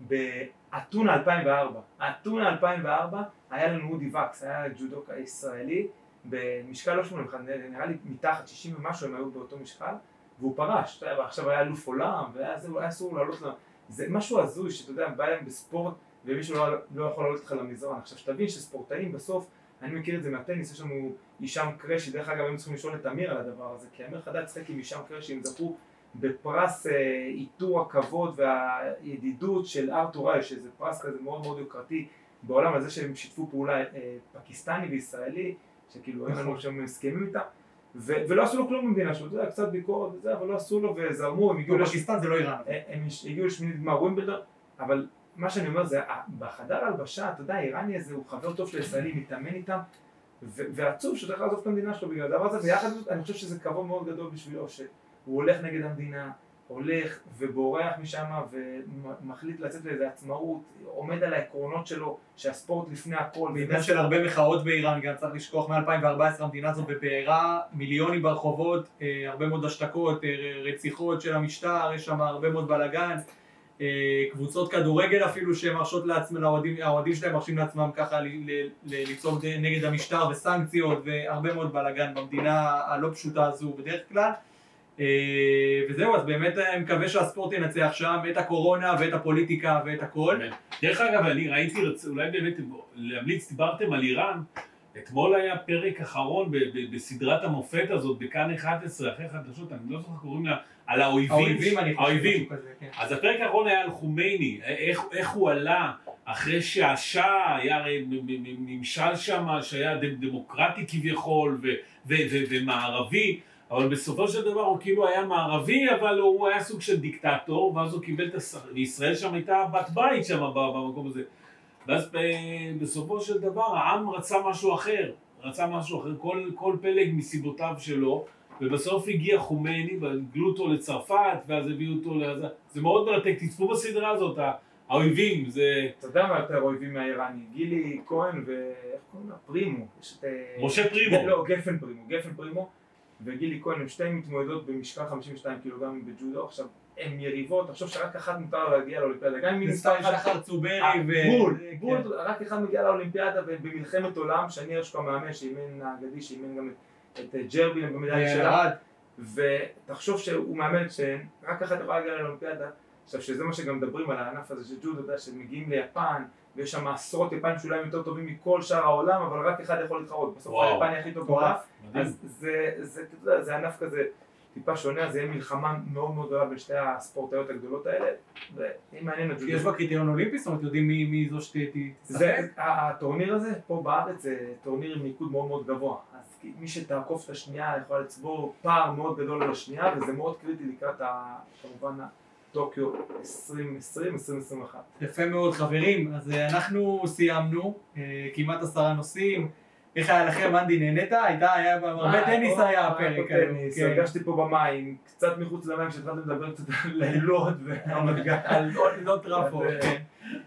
באתונה 2004. אתונה 2004 היה לנו אודי וקס, היה ג'ודוקה ישראלי, במשקל לא 81, נראה לי מתחת 60 ומשהו הם היו באותו משקל, והוא פרש, ועכשיו היה אלוף עולם, והיה אסור לעלות ל... זה משהו הזוי שאתה יודע, בא להם בספורט ומישהו לא, לא יכול לעלות איתך למזרן. עכשיו שתבין שספורטאים בסוף, אני מכיר את זה מהטניס, יש לנו הישאם קרשי, דרך אגב היינו צריכים לשאול את אמיר על הדבר הזה, כי אמיר חדד שיחק עם הישאם קרשי, הם זכו בפרס אה, עיטור הכבוד והידידות של ארתור אייש, שזה פרס כזה מאוד מאוד יוקרתי בעולם הזה שהם שיתפו פעולה אה, פקיסטני וישראלי, שכאילו אין לנו שם הסכמים איתם. ו- ולא עשו לו כלום במדינה שלו, אתה יודע, קצת ביקורת וזה, אבל לא עשו לו וזרמו, הם הגיעו. פקיסטן זה לא איראן. הם הגיעו לשמינית גמר ווימבלדון, אבל מה שאני אומר זה, בחדר הלבשה, אתה יודע, האיראני הזה הוא חבר טוב של הישראלים, מתאמן איתם, ועצוב שהוא צריך לעזוב את המדינה שלו בגלל הדבר הזה, ויחד אני חושב שזה כבוד מאוד גדול בשבילו, שהוא הולך נגד המדינה, הולך ובורח משם ומחליט לצאת לאיזה עצמאות, עומד על העקרונות שלו, שהספורט לפני הכל, בעניין של הרבה מחאות באיראן, גם צריך לשכוח מ-2014 המדינה הזו בבעירה, מיליונים ברחובות, אה, הרבה מאוד השתקות, אה, רציחות של המשטר, יש שם הרבה מאוד בלאגן, קבוצות כדורגל אפילו שמרשות לעצמם, האוהדים שלהם מרשים לעצמם ככה לצעוק נגד המשטר וסנקציות והרבה מאוד בלאגן במדינה הלא פשוטה הזו בדרך כלל. אה, וזהו, אז באמת אני מקווה שהספורט ינצח שם את הקורונה ואת הפוליטיקה ואת הכל. דרך אגב, אני ראיתי, אולי באמת להמליץ, דיברתם על איראן, אתמול היה פרק אחרון בסדרת המופת הזאת, בכאן 11, אחרי חדשות, אני לא זוכר קוראים לה, על האויבים. האויבים אני חושב. האויבים. משהו כזה, כן. אז הפרק האחרון היה על חומייני, איך, איך הוא עלה אחרי שהשאה היה הרי ממשל שם שהיה דמוקרטי כביכול ו- ו- ו- ומערבי, אבל בסופו של דבר הוא כאילו היה מערבי, אבל הוא היה סוג של דיקטטור, ואז הוא קיבל את הס... וישראל שם הייתה בת בית שם במקום הזה. ואז בסופו של דבר העם רצה משהו אחר, רצה משהו אחר, כל, כל פלג מסיבותיו שלו, ובסוף הגיע חומייני, והגלו אותו לצרפת, ואז הביאו אותו לזה. זה מאוד מרתק, תצפו בסדרה הזאת, האויבים, זה... אתה יודע מה יותר אויבים מהאיראני? גילי כהן ו... איך קוראים לה? פרימו. אה, משה פרימו. לא, גפן פרימו. גפן פרימו וגילי כהן הם שתי מתמודדות במשקל 52 קילוגרמים בג'ודו. עכשיו, הן יריבות, תחשוב שרק אחת מותר לה להגיע לאולימפיאדה. גם אם מספר אחת... שחר צוברי אה, ו... בול, כן. בול, רק אחד מגיע לאולימפיאדה ובמלחמת עולם, שאני יש כבר מאמן שאימן האגדי, שאימן גם את- את אה, ג'רבי במדליה שלה. וירד. ותחשוב שהוא מאמן שהן, רק אחת יכולה להגיע לאולימפיאדה. עכשיו שזה מה שגם מדברים על הענף הזה של ג'ודו, אתה יודע, שמגיעים ליפן, ויש שם עשרות יפנים שאולי הם יותר טובים מכל שאר העולם, אבל רק אחד יכול להתחרות. בסוף. היפני הכי טוב בעולם. אז זה, זה, אתה יודע, זה ענף כזה טיפה שונה, אז יהיה מלחמה מאוד מאוד גדולה בין שתי הספורטאיות הגדולות האלה, ואם מעניין את יש בה קריטריון אולימפי? זאת אומרת, יודעים מי מי זו שתשחק? זה, ה- הטורניר הזה, פה בארץ זה טורניר עם מיקוד מאוד מאוד גבוה. מי שתעקוף את השנייה יכולה לצבור פער מאוד גדול על השנייה, וזה מאוד קריטי לקראת ה- כמובן טוקיו 2020-2021. יפה מאוד חברים, אז אה, אנחנו סיימנו, אה, כמעט עשרה נושאים. איך היה לכם, אנדי, נהנית? הייתה, היה הרבה טניס היה הפרק היום. כן. הרגשתי פה במים, קצת מחוץ למים כשהתחלתי לדבר קצת על לילות ורמת גן. על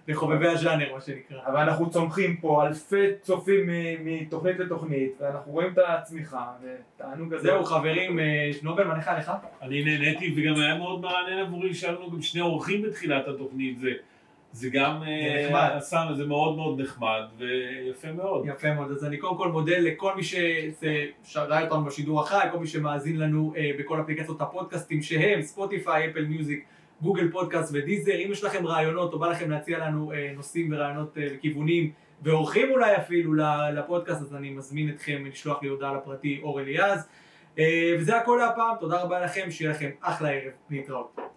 לחובבי הז'אנר, מה שנקרא. אבל אנחנו צומחים פה, אלפי צופים מ- מתוכנית לתוכנית, ואנחנו רואים את הצמיחה, ותענוג גדול. זהו חברים, אה, נובל, מה לך לך? אני נהניתי וגם היה מאוד מרענן עבורי שהיה לנו גם שני אורחים בתחילת התוכנית, זה, זה גם אה, נחמד. עשה, זה מאוד מאוד נחמד ויפה מאוד. יפה מאוד, אז אני קודם כל מודה לכל מי ש- שראה אותנו בשידור החי, כל מי שמאזין לנו אה, בכל אפליקציות הפודקאסטים שהם ספוטיפיי, אפל מיוזיק, גוגל פודקאסט ודיזר. אם יש לכם רעיונות או בא לכם להציע לנו אה, נושאים ורעיונות אה, וכיוונים ואורחים אולי אפילו לפודקאסט, אז אני מזמין אתכם לשלוח לי הודעה לפרטי אור אליעז. אה, וזה הכל להפעם, תודה רבה לכם, שיהיה לכם אחלה ערב, להתראות.